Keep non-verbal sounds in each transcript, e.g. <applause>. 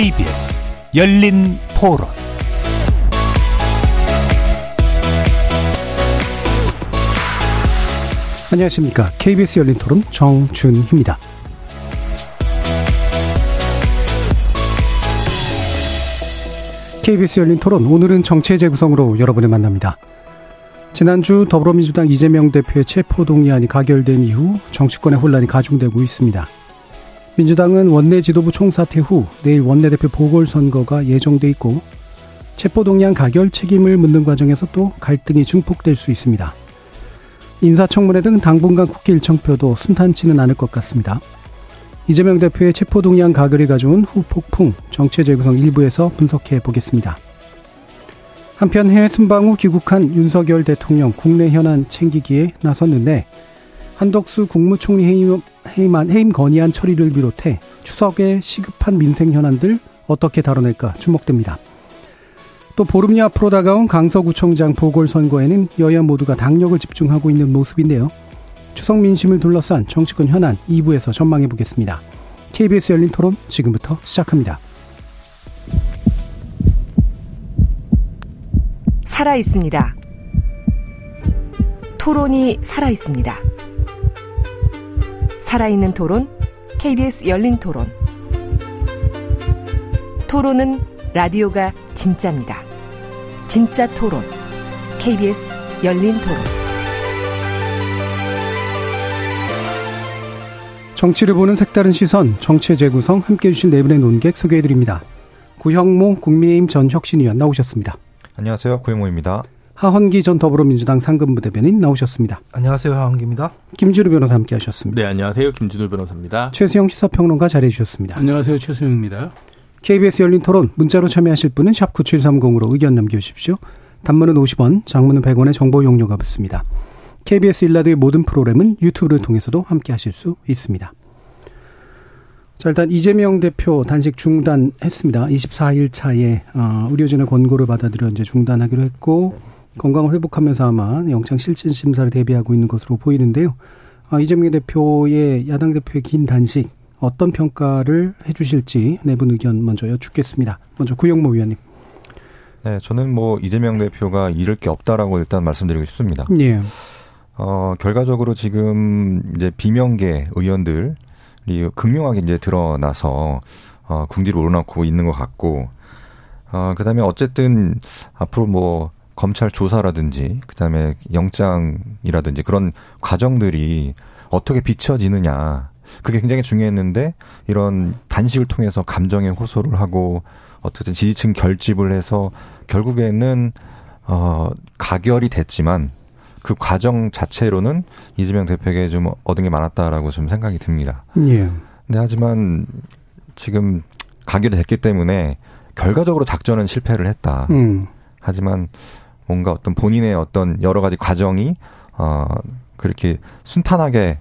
KBS 열린 토론 안녕하십니까. KBS 열린 토론 정준희입니다. KBS 열린 토론 오늘은 정체 재구성으로 여러분을 만납니다. 지난주 더불어민주당 이재명 대표의 체포동의안이 가결된 이후 정치권의 혼란이 가중되고 있습니다. 민주당은 원내 지도부 총사퇴 후 내일 원내대표 보궐선거가 예정돼 있고 체포동의안 가결 책임을 묻는 과정에서 또 갈등이 증폭될 수 있습니다. 인사청문회 등 당분간 국회 일정표도 순탄치는 않을 것 같습니다. 이재명 대표의 체포동의안 가결이 가져온 후폭풍 정체 재구성 일부에서 분석해 보겠습니다. 한편 해외 순방 후 귀국한 윤석열 대통령 국내 현안 챙기기에 나섰는데 한덕수 국무총리 해임, 해임안, 해임 건의안 처리를 비롯해 추석에 시급한 민생 현안들 어떻게 다뤄낼까 주목됩니다. 또 보름여 앞으로 다가온 강서구청장 보궐선거에는 여야 모두가 당력을 집중하고 있는 모습인데요. 추석 민심을 둘러싼 정치권 현안 2부에서 전망해 보겠습니다. KBS 열린 토론 지금부터 시작합니다. 살아 있습니다. 토론이 살아 있습니다. 살아있는 토론, KBS 열린 토론. 토론은 라디오가 진짜입니다. 진짜 토론, KBS 열린 토론. 정치를 보는 색다른 시선, 정치의 재구성 함께 해주실 네 분의 논객 소개해드립니다. 구형모 국민의힘 전 혁신위원 나오셨습니다. 안녕하세요. 구형모입니다. 하헌기 전 더불어민주당 상근부 대변인 나오셨습니다. 안녕하세요. 하헌기입니다. 김준우 변호사 함께 하셨습니다. 네, 안녕하세요. 김준우 변호사입니다. 최수영 시사평론가 자리해 주셨습니다. 안녕하세요. 최수영입니다. KBS 열린 토론 문자로 참여하실 분은 샵 9730으로 의견 남겨주십시오. 단문은 50원, 장문은 100원의 정보 용료가 붙습니다. KBS 일라드의 모든 프로그램은 유튜브를 통해서도 함께 하실 수 있습니다. 자, 일단 이재명 대표 단식 중단했습니다. 24일 차에 어, 의료진의 권고를 받아들여 이제 중단하기로 했고 건강을 회복하면서 아마 영장 실질 심사를 대비하고 있는 것으로 보이는데요. 어, 이재명 대표의 야당 대표의 긴 단식 어떤 평가를 해주실지 내분 의견 먼저 여쭙겠습니다. 먼저 구영모 위원님. 네, 저는 뭐 이재명 대표가 잃을 게 없다라고 일단 말씀드리고 싶습니다. 예. 어, 결과적으로 지금 이제 비명계 의원들이 극명하게 이제 드러나서 어, 궁지를 오르놓고 있는 것 같고, 어, 그 다음에 어쨌든 앞으로 뭐 검찰 조사라든지, 그 다음에 영장이라든지 그런 과정들이 어떻게 비춰지느냐. 그게 굉장히 중요했는데, 이런 단식을 통해서 감정의 호소를 하고, 어떻든 지지층 결집을 해서 결국에는, 어, 가결이 됐지만, 그 과정 자체로는 이재명 대표에게 좀 얻은 게 많았다라고 좀 생각이 듭니다. 예. 근데 하지만 지금 가결이 됐기 때문에 결과적으로 작전은 실패를 했다. 음. 하지만 뭔가 어떤 본인의 어떤 여러 가지 과정이 어 그렇게 순탄하게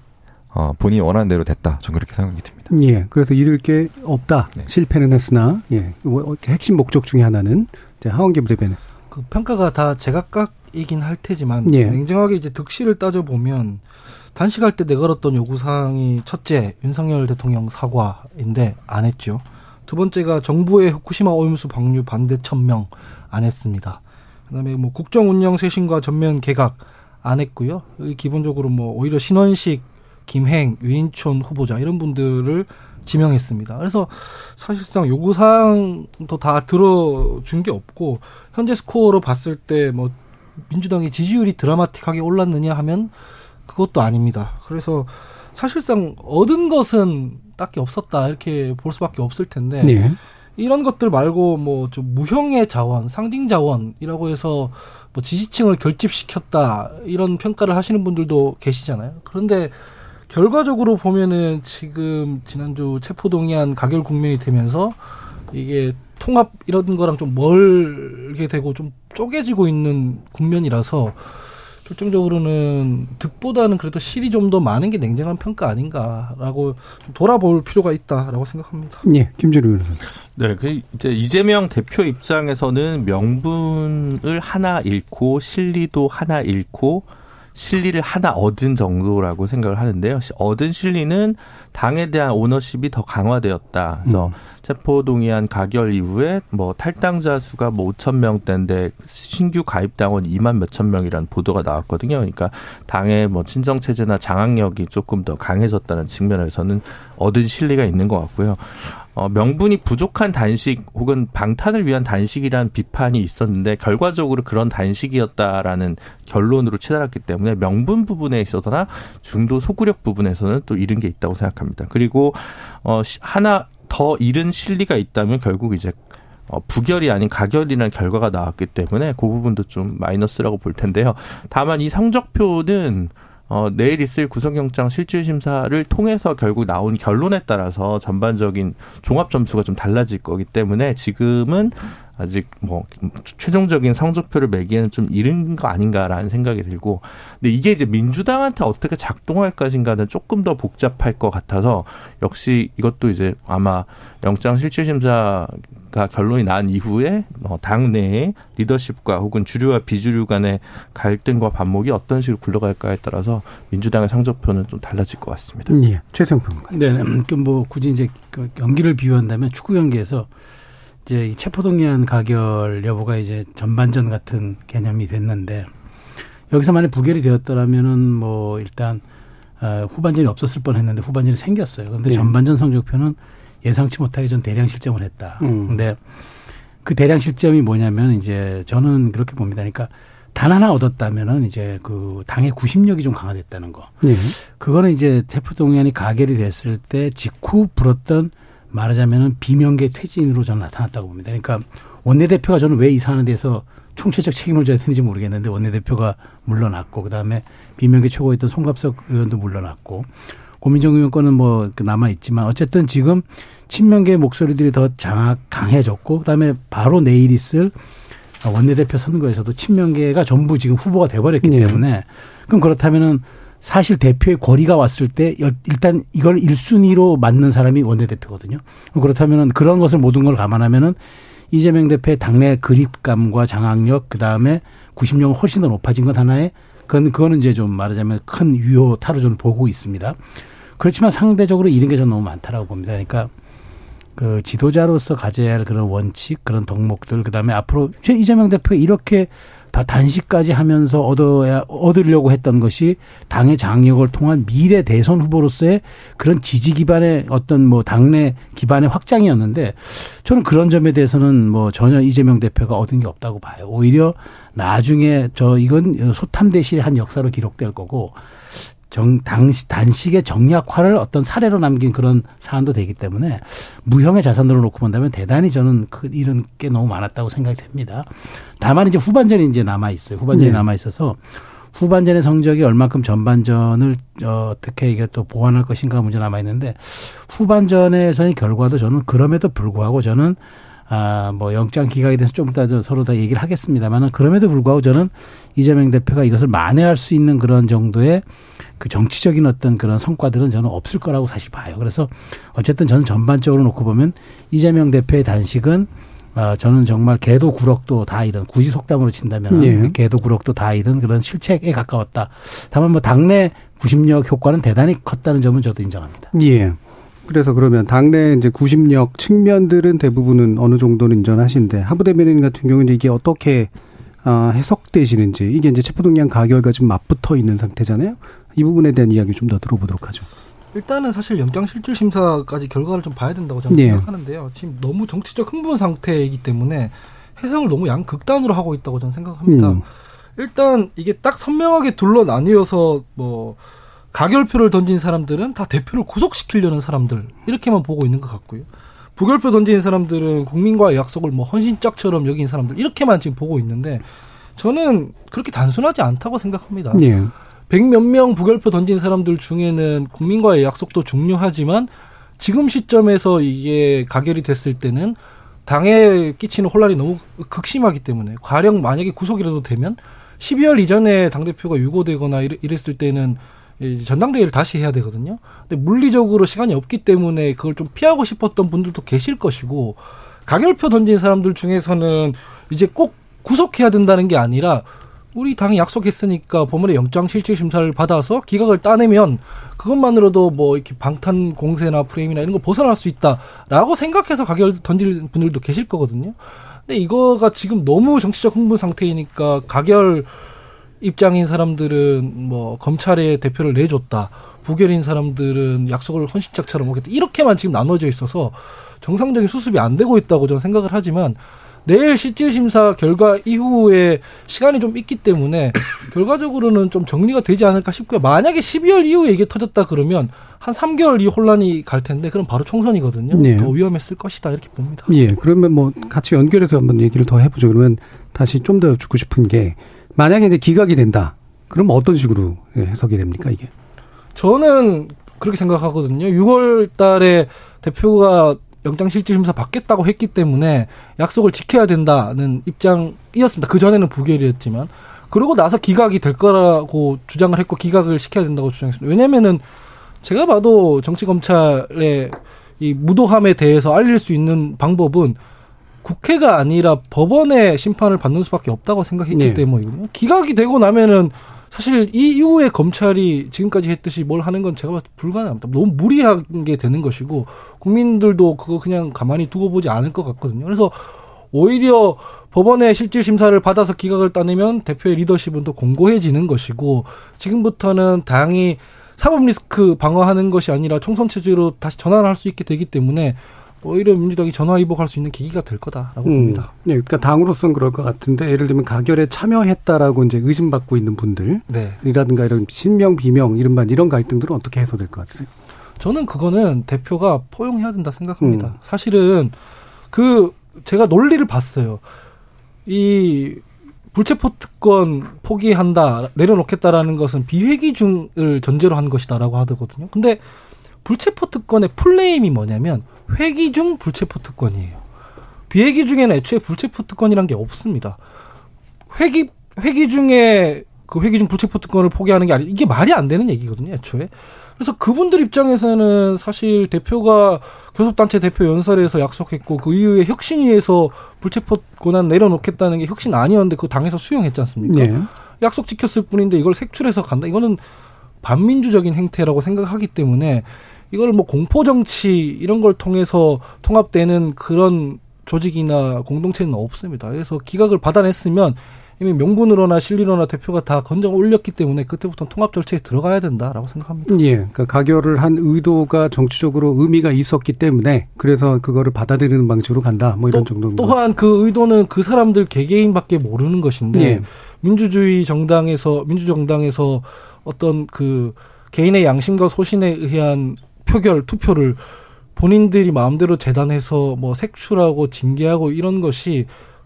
어 본인이 원하는 대로 됐다. 전 그렇게 생각이 듭니다. 예. 그래서 잃을 게 없다. 네. 실패는 했으나 예. 뭐, 핵심 목적 중에 하나는 이제 하원기 부대변인. 그 평가가 다 제각각이긴 할 테지만 예. 냉정하게 이제 득실을 따져 보면 단식할 때 내걸었던 요구 사항이 첫째 윤석열 대통령 사과인데 안 했죠. 두 번째가 정부의 후쿠시마 오염수 방류 반대 천명 안 했습니다. 그다음에 뭐 국정 운영 쇄신과 전면 개각 안 했고요. 기본적으로 뭐 오히려 신원식, 김행, 유인촌 후보자 이런 분들을 지명했습니다. 그래서 사실상 요구 사항도 다 들어준 게 없고 현재 스코어로 봤을 때 뭐 민주당의 지지율이 드라마틱하게 올랐느냐 하면 그것도 아닙니다. 그래서 사실상 얻은 것은 딱히 없었다 이렇게 볼 수밖에 없을 텐데 예. 이런 것들 말고 뭐 좀 무형의 자원, 상징 자원이라고 해서 뭐 지지층을 결집시켰다 이런 평가를 하시는 분들도 계시잖아요. 그런데 결과적으로 보면은 지금 지난주 체포동의안 가결 국면이 되면서 이게 통합 이런 거랑 좀 멀게 되고 좀 쪼개지고 있는 국면이라서 결정적으로는 득보다는 그래도 실이 좀 더 많은 게 냉정한 평가 아닌가라고 좀 돌아볼 필요가 있다라고 생각합니다. 예. 김준우 변호사. 네, 그 이제 이재명 대표 입장에서는 명분을 하나 잃고 실리도 하나 잃고 실리를 하나 얻은 정도라고 생각을 하는데요. 얻은 실리는 당에 대한 오너십이 더 강화되었다. 그래서 음. 체포동의안 가결 이후에 뭐 탈당자 수가 뭐 5천 명대인데 신규 가입 당원 2만 몇천 명이라는 보도가 나왔거든요. 그러니까 당의 뭐 친정 체제나 장악력이 조금 더 강해졌다는 측면에서는 얻은 실리가 있는 것 같고요. 어, 명분이 부족한 단식 혹은 방탄을 위한 단식이라는 비판이 있었는데 결과적으로 그런 단식이었다라는 결론으로 치달았기 때문에 명분 부분에 있어서나 중도 소구력 부분에서는 또 이른 게 있다고 생각합니다. 그리고 어, 하나 더 잃은 실리가 있다면 결국 이제 어, 부결이 아닌 가결이라는 결과가 나왔기 때문에 그 부분도 좀 마이너스라고 볼 텐데요. 다만 이 성적표는 어, 내일 있을 구속영장 실질심사를 통해서 결국 나온 결론에 따라서 전반적인 종합 점수가 좀 달라질 거기 때문에 지금은 아직 뭐 최종적인 성적표를 매기에는 좀 이른 거 아닌가라는 생각이 들고 근데 이게 이제 민주당한테 어떻게 작동할 것인가는 조금 더 복잡할 것 같아서 역시 이것도 이제 아마 영장 실질심사 가 결론이 난 이후에 어, 당내의 리더십과 혹은 주류와 비주류 간의 갈등과 반목이 어떤 식으로 굴러갈까에 따라서 민주당의 성적표는 좀 달라질 것 같습니다. 예, 최성평. 네, 그뭐 굳이 이제 그 연기를 비유한다면 축구 경기에서 이제 이 체포동의안 가결 여부가 이제 전반전 같은 개념이 됐는데 여기서 만약 부결이 되었더라면은 뭐 일단 어, 후반전이 없었을 뻔했는데 후반전이 생겼어요. 그런데 네. 전반전 성적표는 예상치 못하게 전 대량 실점을 했다. 음. 근데 그 대량 실점이 뭐냐면 이제 저는 그렇게 봅니다. 그러니까 단 하나 얻었다면은 이제 그 당의 구심력이 좀 강화됐다는 거. 네. 그거는 이제 태프동의안이 가결이 됐을 때 직후 불었던 말하자면은 비명계 퇴진으로 저는 나타났다고 봅니다. 그러니까 원내대표가 저는 왜 이 사안에 대해서 총체적 책임을 져야 되는지 모르겠는데 원내대표가 물러났고 그다음에 비명계 최고였던 송갑석 의원도 물러났고 고민정 의원 거는 뭐그 남아 있지만 어쨌든 지금 친명계 목소리들이 더 장악 강해졌고 그다음에 바로 내일 있을 원내대표 선거에서도 친명계가 전부 지금 후보가 돼버렸기 네. 때문에 그럼 그렇다면은 사실 대표의 거리가 왔을 때 일단 이걸 1순위로 맞는 사람이 원내대표거든요. 그렇다면 그런 것을 모든 걸 감안하면은 이재명 대표의 당내 그립감과 장악력 그다음에 90년 훨씬 더 높아진 것 하나에 그건 그거는 이제 좀 말하자면 큰 유효타로 저는 보고 있습니다. 그렇지만 상대적으로 이런 게좀 너무 많다라고 봅니다. 그러니까 그 지도자로서 가져야 할 그런 원칙, 그런 덕목들, 그 다음에 앞으로 이재명 대표 이렇게 단식까지 하면서 얻어야 얻으려고 했던 것이 당의 장력을 통한 미래 대선 후보로서의 그런 지지 기반의 어떤 뭐 당내 기반의 확장이었는데 저는 그런 점에 대해서는 뭐 전혀 이재명 대표가 얻은 게 없다고 봐요. 오히려 나중에 저 이건 소탐대실의 한 역사로 기록될 거고 정, 당시, 단식의 정략화를 어떤 사례로 남긴 그런 사안도 되기 때문에 무형의 자산으로 놓고 본다면 대단히 저는 그 이런 게 너무 많았다고 생각이 됩니다. 다만 이제 후반전이 이제 남아 있어요. 후반전이 네. 남아 있어서 후반전의 성적이 얼만큼 전반전을 어, 어떻게 이게 또 보완할 것인가 문제 남아 있는데 후반전에서의 결과도 저는 그럼에도 불구하고 저는 아, 뭐 영장 기각에 대해서 좀 이따 서로 다 얘기를 하겠습니다만은 그럼에도 불구하고 저는 이재명 대표가 이것을 만회할 수 있는 그런 정도의 그 정치적인 어떤 그런 성과들은 저는 없을 거라고 사실 봐요. 그래서 어쨌든 저는 전반적으로 놓고 보면 이재명 대표의 단식은 어, 저는 정말 개도 구럭도 다 잃은 굳이 속담으로 친다면 네. 개도 구럭도 다 잃은 그런 실책에 가까웠다. 다만 뭐 당내 구심력 효과는 대단히 컸다는 점은 저도 인정합니다. 예. 그래서 그러면 당내 이제 구심력 측면들은 대부분은 어느 정도는 인정하신데 하부 대 변인 같은 경우는 이게 어떻게 아, 해석되시는지 이게 이제 체포동의안 가결과 지금 맞붙어 있는 상태잖아요. 이 부분에 대한 이야기 좀 더 들어보도록 하죠. 일단은 사실 영장 실질 심사까지 결과를 좀 봐야 된다고 저는 네. 생각하는데요. 지금 너무 정치적 흥분 상태이기 때문에 해석을 너무 양극단으로 하고 있다고 저는 생각합니다. 음. 일단 이게 딱 선명하게 둘러 나뉘어서 뭐 가결표를 던진 사람들은 다 대표를 구속시키려는 사람들 이렇게만 보고 있는 것 같고요. 부결표 던진 사람들은 국민과의 약속을 뭐 헌신짝처럼 여긴 사람들 이렇게만 지금 보고 있는데 저는 그렇게 단순하지 않다고 생각합니다. 예. 백몇 명 부결표 던진 사람들 중에는 국민과의 약속도 중요하지만 지금 시점에서 이게 가결이 됐을 때는 당에 끼치는 혼란이 너무 극심하기 때문에 가령 만약에 구속이라도 되면 12월 이전에 당대표가 유고되거나 이랬을 때는 전당대회를 다시 해야 되거든요. 근데 물리적으로 시간이 없기 때문에 그걸 좀 피하고 싶었던 분들도 계실 것이고 가결표 던진 사람들 중에서는 이제 꼭 구속해야 된다는 게 아니라 우리 당이 약속했으니까 법원의 영장 실질 심사를 받아서 기각을 따내면 그것만으로도 뭐 이렇게 방탄 공세나 프레임이나 이런 거 벗어날 수 있다라고 생각해서 가결 던질 분들도 계실 거거든요. 근데 이거가 지금 너무 정치적 흥분 상태이니까 가결 입장인 사람들은 뭐 검찰에 대표를 내줬다. 부결인 사람들은 약속을 헌신짝처럼 오겠다. 이렇게만 지금 나눠져 있어서 정상적인 수습이 안 되고 있다고 저는 생각을 하지만 내일 실질 심사 결과 이후에 시간이 좀 있기 때문에 <coughs> 결과적으로는 좀 정리가 되지 않을까 싶고요. 만약에 12월 이후에 이게 터졌다 그러면 한 3개월 이 혼란이 갈 텐데 그럼 바로 총선이거든요. 네. 더 위험했을 것이다 이렇게 봅니다. 예, 그러면 뭐 같이 연결해서 한번 얘기를 더 해보죠. 그러면 다시 좀더 여쭙고 싶은 게 만약에 이제 기각이 된다. 그럼 어떤 식으로 예, 해석이 됩니까 이게? 저는 그렇게 생각하거든요. 6월 달에 대표가 영장실질심사 받겠다고 했기 때문에 약속을 지켜야 된다는 입장이었습니다. 그전에는 부결이었지만. 그러고 나서 기각이 될 거라고 주장을 했고 기각을 시켜야 된다고 주장했습니다. 왜냐면은 제가 봐도 정치검찰의 이 무도함에 대해서 알릴 수 있는 방법은 국회가 아니라 법원의 심판을 받는 수밖에 없다고 생각했기 네. 때문이거든요. 기각이 되고 나면은 사실 이 이후에 검찰이 지금까지 했듯이 뭘 하는 건 제가 봤을 때 불가능합니다. 너무 무리한 게 되는 것이고 국민들도 그거 그냥 가만히 두고 보지 않을 것 같거든요. 그래서 오히려 법원의 실질 심사를 받아서 기각을 따내면 대표의 리더십은 더 공고해지는 것이고 지금부터는 당이 사법 리스크 방어하는 것이 아니라 총선 체제로 다시 전환할 수 있게 되기 때문에 오히려 민주당이 전화위복할 수 있는 계기가 될 거다라고 봅니다. 네, 그러니까 당으로서는 그럴 것 같은데 예를 들면 가결에 참여했다라고 이제 의심받고 있는 분들이라든가 네. 이런 신명 비명 이른바 이런 갈등들은 어떻게 해소될 것 같으세요? 저는 그거는 대표가 포용해야 된다 생각합니다. 음. 사실은 그 제가 논리를 봤어요. 이 불체포 특권 포기한다 내려놓겠다라는 것은 비회기중을 전제로 한 것이다라고 하거든요. 근데 불체포 특권의 플레임이 뭐냐면 회기 중 불체포 특권이에요. 비회기 중에는 애초에 불체포 특권이란 게 없습니다. 회기 회기 중에 그 회기 중 불체포 특권을 포기하는 게 아니 이게 말이 안 되는 얘기거든요. 애초에. 그래서 그분들 입장에서는 사실 대표가 교섭단체 대표 연설에서 약속했고 그 이후에 혁신위에서 불체포 권한 내려놓겠다는 게 혁신 아니었는데 그 당에서 수용했지 않습니까? 네. 약속 지켰을 뿐인데 이걸 색출해서 간다. 이거는 반민주적인 행태라고 생각하기 때문에 이걸 뭐 공포 정치 이런 걸 통해서 통합되는 그런 조직이나 공동체는 없습니다. 그래서 기각을 받아냈으면 이미 명분으로나 실리로나 대표가 다 건정 올렸기 때문에 그때부터 통합 절차에 들어가야 된다라고 생각합니다. 예, 그러니까 가결을 한 의도가 정치적으로 의미가 있었기 때문에 그래서 그거를 받아들이는 방식으로 간다. 뭐 이런 정도입니다. 또한 그 의도는 그 사람들 개개인밖에 모르는 것인데 예. 민주주의 정당에서 민주정당에서 어떤 그 개인의 양심과 소신에 의한 표결 투표를 본인들이 마음대로 재단해서 뭐 색출하고 징계하고 이런 것이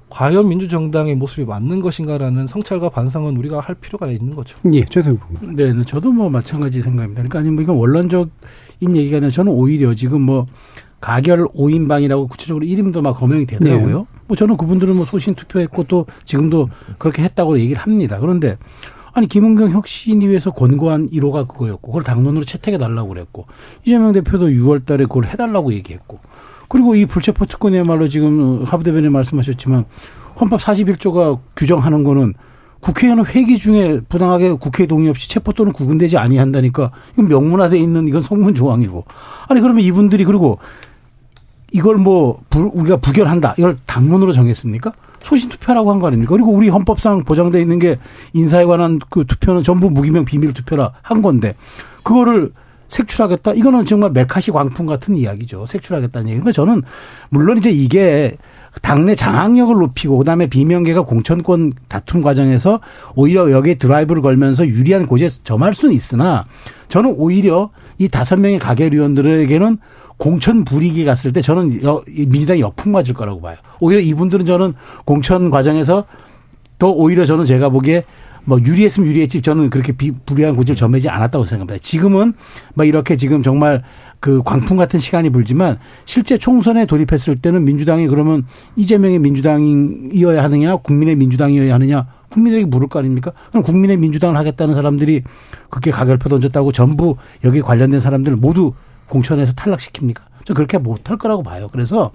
과연 민주정당의 모습이 맞는 것인가라는 성찰과 반성은 우리가 할 필요가 있는 거죠. 예, 최선희 부님. 네, 네, 저도 뭐 마찬가지 생각입니다. 그러니까 아니 뭐 이건 원론적인 얘기가 아니라 저는 오히려 지금 뭐 가결 5인방이라고 구체적으로 이름도 막 거명이 되더라고요. 네. 뭐 저는 그분들은 뭐 소신 투표했고 또 지금도 그렇게 했다고 얘기를 합니다. 그런데 아니 김은경 혁신위에서 권고한 1호가 그거였고 그걸 당론으로 채택해 달라고 그랬고 이재명 대표도 6월 달에 그걸 해 달라고 얘기했고 그리고 이 불체포 특권이야말로 지금 하부 대변인 말씀하셨지만 헌법 41조가 규정하는 거는 국회의원은 회기 중에 부당하게 국회 동의 없이 체포 또는 구금되지 아니한다니까 이건 명문화돼 있는 이건 성문 조항이고 아니 그러면 이분들이 그리고 이걸 뭐 부- 우리가 부결한다 이걸 당론으로 정했습니까? 소신 투표라고 한 거 아닙니까? 그리고 우리 헌법상 보장돼 있는 게 인사에 관한 그 투표는 전부 무기명 비밀 투표라 한 건데 그거를 색출하겠다? 이거는 정말 메카시 광풍 같은 이야기죠. 색출하겠다는 얘기. 그러니까 저는 물론 이제 이게 당내 장악력을 높이고 그다음에 비명계가 공천권 다툼 과정에서 오히려 여기에 드라이브를 걸면서 유리한 고지에 점할 수는 있으나 저는 오히려 이 다섯 명의 가결위원들에게는 공천 불이익이 갔을 때 저는 여- 이 민주당이 역풍 맞을 거라고 봐요. 오히려 이분들은 저는 공천 과정에서 더 오히려 저는 제가 보기에 뭐 유리했으면 유리했지 저는 그렇게 비, 불리한 고지를 점하지 않았다고 생각합니다. 지금은 뭐 이렇게 지금 정말 그 광풍 같은 시간이 불지만 실제 총선에 돌입했을 때는 민주당이 그러면 이재명의 민주당이어야 하느냐 국민의 민주당이어야 하느냐 국민에게 물을 거 아닙니까? 그럼 국민의 민주당을 하겠다는 사람들이 그렇게 가결표 던졌다고 전부 여기에 관련된 사람들을 모두 공천에서 탈락시킵니까? 저 그렇게 못할 거라고 봐요. 그래서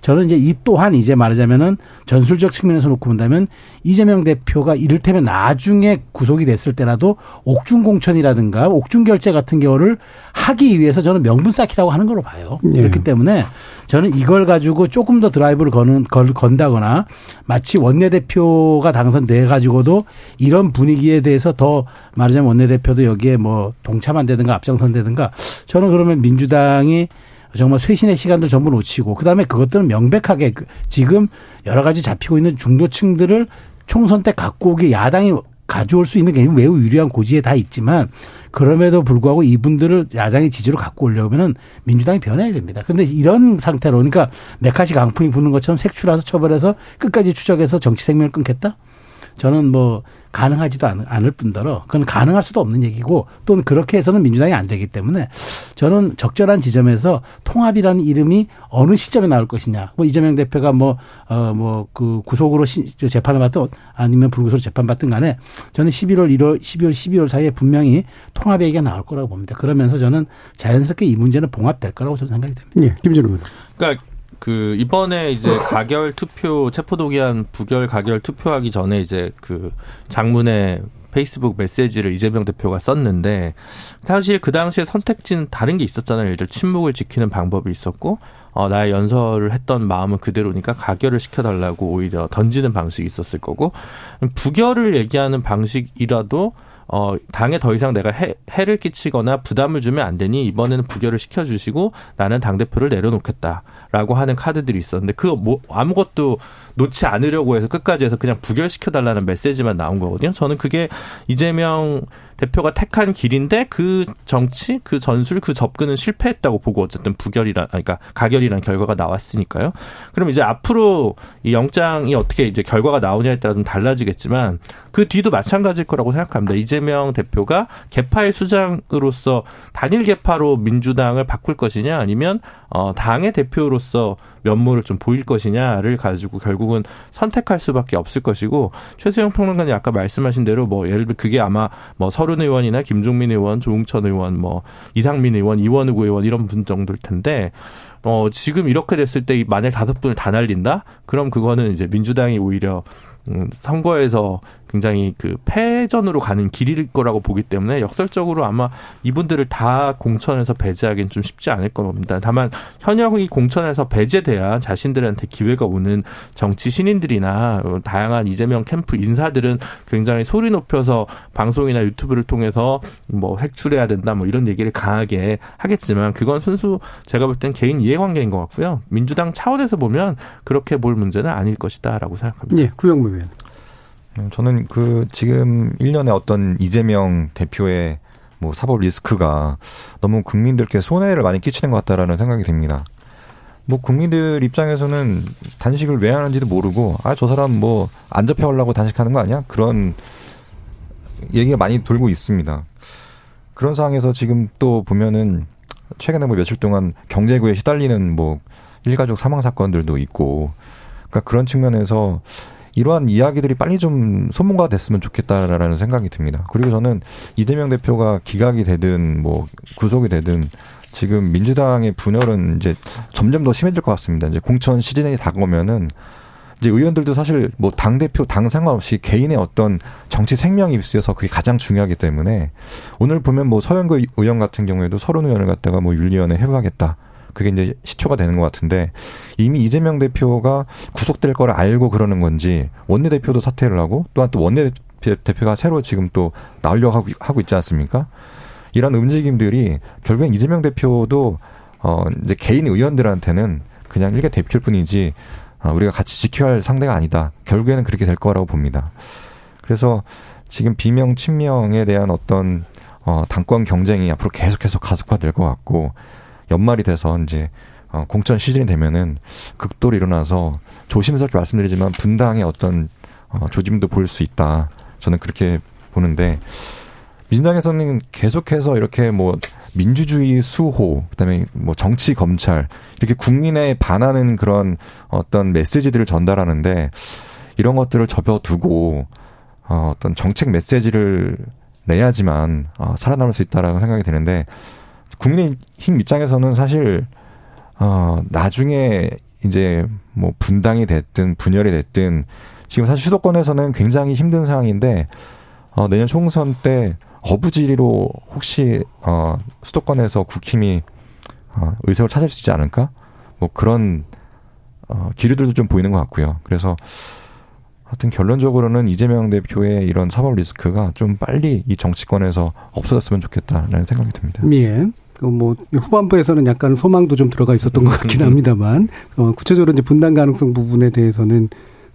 저는 이제 이 또한 이제 말하자면은 전술적 측면에서 놓고 본다면 이재명 대표가 이를테면 나중에 구속이 됐을 때라도 옥중 공천이라든가 옥중 결제 같은 경우를 하기 위해서 저는 명분 쌓기라고 하는 걸로 봐요. 예. 그렇기 때문에 저는 이걸 가지고 조금 더 드라이브를 거는 걸 건다거나 마치 원내대표가 당선돼 가지고도 이런 분위기에 대해서 더 말하자면 원내대표도 여기에 뭐 동참한다든가 앞장선다든가 저는 그러면 민주당이 정말 쇄신의 시간들 전부 놓치고 그다음에 그것들은 명백하게 그 지금 여러 가지 잡히고 있는 중도층들을 총선 때 갖고 오기 야당이 가져올 수 있는 게 매우 유리한 고지에 다 있지만 그럼에도 불구하고 이분들을 야당의 지지로 갖고 오려면은 민주당이 변해야 됩니다. 그런데 이런 상태로 그러니까 메카시 강풍이 부는 것처럼 색출해서 처벌해서 끝까지 추적해서 정치 생명을 끊겠다? 저는 뭐 가능하지도 않- 않을 뿐더러 그건 가능할 수도 없는 얘기고 또는 그렇게 해서는 민주당이 안 되기 때문에 저는 적절한 지점에서 통합이라는 이름이 어느 시점에 나올 것이냐. 뭐 이재명 대표가 뭐 어 뭐 그 구속으로 시- 재판을 받든 아니면 불구속 재판 받든 간에 저는 11월 1월 12월 12월 사이에 분명히 통합 얘기가 나올 거라고 봅니다. 그러면서 저는 자연스럽게 이 문제는 봉합될 거라고 저는 생각이 됩니다. 예, 김준호 의원. 그러니까 그 이번에 이제 가결 투표 체포동의안 부결 가결 투표하기 전에 이제 그 장문의 페이스북 메시지를 이재명 대표가 썼는데 사실 그 당시에 선택지는 다른 게 있었잖아요. 예를 들어 침묵을 지키는 방법이 있었고 어 나의 연설을 했던 마음은 그대로니까 가결을 시켜달라고 오히려 던지는 방식이 있었을 거고 부결을 얘기하는 방식이라도 어, 당에 더 이상 내가 해, 해를 끼치거나 부담을 주면 안 되니 이번에는 부결을 시켜주시고 나는 당대표를 내려놓겠다 라고 하는 카드들이 있었는데 그 뭐, 아무것도 놓지 않으려고 해서 끝까지 해서 그냥 부결시켜 달라는 메시지만 나온 거거든요. 저는 그게 이재명 대표가 택한 길인데 그 정치, 그 전술, 그 접근은 실패했다고 보고 어쨌든 부결이란, 그러니까 가결이란 결과가 나왔으니까요. 그럼 이제 앞으로 이 영장이 어떻게 이제 결과가 나오냐에 따라 좀 달라지겠지만 그 뒤도 마찬가지일 거라고 생각합니다. 이재명 대표가 개파의 수장으로서 단일 개파로 민주당을 바꿀 것이냐 아니면 어 당의 대표로서 면모를 좀 보일 것이냐를 가지고 결국은 선택할 수밖에 없을 것이고 최수영 평론가님 아까 말씀하신 대로 뭐 예를 들어 그게 아마 뭐 서른 의원이나 김종민 의원, 조웅천 의원, 뭐 이상민 의원, 이원우 의원 이런 분 정도일 텐데 어 지금 이렇게 됐을 때 만약 다섯 분을 다 날린다? 그럼 그거는 이제 민주당이 오히려 음, 선거에서 굉장히 그 패전으로 가는 길일 거라고 보기 때문에 역설적으로 아마 이분들을 다 공천에서 배제하기는 좀 쉽지 않을 겁니다. 다만 현역 이 공천에서 배제돼야 자신들한테 기회가 오는 정치 신인들이나 어, 다양한 이재명 캠프 인사들은 굉장히 소리 높여서 방송이나 유튜브를 통해서 뭐 색출해야 된다 뭐 이런 얘기를 강하게 하겠지만 그건 순수 제가 볼 땐 개인 이해관계인 것 같고요. 민주당 차원에서 보면 그렇게 볼 문제는 아닐 것이다라고 생각합니다. 예, 구영무 의원. 음, 저는 그 지금 1년에 어떤 이재명 대표의 뭐 사법 리스크가 너무 국민들께 손해를 많이 끼치는 것 같다라는 생각이 듭니다. 뭐 국민들 입장에서는 단식을 왜 하는지도 모르고 아 저 사람 뭐 안 잡혀가려고 단식하는 거 아니야? 그런 얘기가 많이 돌고 있습니다. 그런 상황에서 지금 또 보면은 최근에 뭐 며칠 동안 경제구에 시달리는 뭐 일가족 사망 사건들도 있고 그러니까 그런 측면에서 이러한 이야기들이 빨리 좀 소문가 됐으면 좋겠다라는 생각이 듭니다. 그리고 저는 이재명 대표가 기각이 되든 뭐 구속이 되든 지금 민주당의 분열은 이제 점점 더 심해질 것 같습니다. 이제 공천 시즌이 다가오면은 이제 의원들도 사실 뭐 당 대표 당 상관없이 개인의 어떤 정치 생명이 있어서 그게 가장 중요하기 때문에 오늘 보면 뭐 서영구 의원 같은 경우에도 서른 의원을 갖다가 뭐 윤리위원회 해부하겠다. 그게 이제 시초가 되는 것 같은데 이미 이재명 대표가 구속될 걸 알고 그러는 건지 원내대표도 사퇴를 하고 또한 또 원내대표가 새로 지금 또 나오려고 하고, 하고 있지 않습니까? 이런 움직임들이 결국엔 이재명 대표도 어 이제 개인 의원들한테는 그냥 일개 대표일 뿐이지 어, 우리가 같이 지켜야 할 상대가 아니다. 결국에는 그렇게 될 거라고 봅니다. 그래서 지금 비명 친명에 대한 어떤 어 당권 경쟁이 앞으로 계속해서 가속화될 것 같고 연말이 돼서 이제 어, 공천 시즌이 되면은 극도로 일어나서 조심스럽게 말씀드리지만 분당의 어떤 어, 조짐도 볼수 있다. 저는 그렇게 보는데 민주당에서는 계속해서 이렇게 뭐 민주주의 수호, 그다음에 뭐 정치 검찰 이렇게 국민에 반하는 그런 어떤 메시지들을 전달하는데 이런 것들을 접어두고 어, 어떤 정책 메시지를 내야지만 어, 살아남을 수 있다라고 생각이 드는데 국민의힘 입장에서는 사실 어, 나중에 이제 뭐 분당이 됐든 분열이 됐든 지금 사실 수도권에서는 굉장히 힘든 상황인데 어, 내년 총선 때 어부지리로 혹시 어, 수도권에서 국힘이 어, 의석을 찾을 수 있지 않을까? 뭐 그런 어, 기류들도 좀 보이는 것 같고요. 그래서 하여튼 결론적으로는 이재명 대표의 이런 사법 리스크가 좀 빨리 이 정치권에서 없어졌으면 좋겠다라는 생각이 듭니다. 예. 그뭐 후반부에서는 약간 소망도 좀 들어가 있었던 것 같긴 합니다만 어, 구체적으로 이제 분당 가능성 부분에 대해서는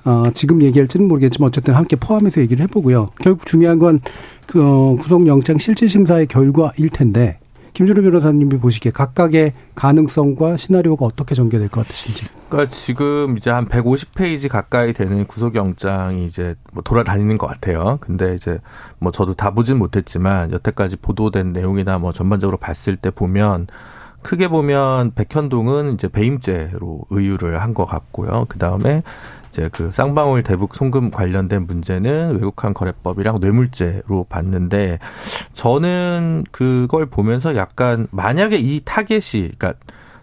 어, 지금 얘기할지는 모르겠지만 어쨌든 함께 포함해서 얘기를 해보고요. 결국 중요한 건 그, 어, 구속영장 실질심사의 결과일 텐데 김준호 변호사님이 보시기에 각각의 가능성과 시나리오가 어떻게 전개될 것 같으신지. 그러니까 지금 이제 한 150페이지 가까이 되는 구속영장이 이제 뭐 돌아다니는 것 같아요. 근데 이제 뭐 저도 다 보진 못했지만 여태까지 보도된 내용이나 뭐 전반적으로 봤을 때 보면 크게 보면 백현동은 이제 배임죄로 의율을 한 것 같고요. 그 다음에 이제 그 쌍방울 대북 송금 관련된 문제는 외국환 거래법이랑 뇌물죄로 봤는데 저는 그걸 보면서 약간 만약에 이 타겟이 그러니까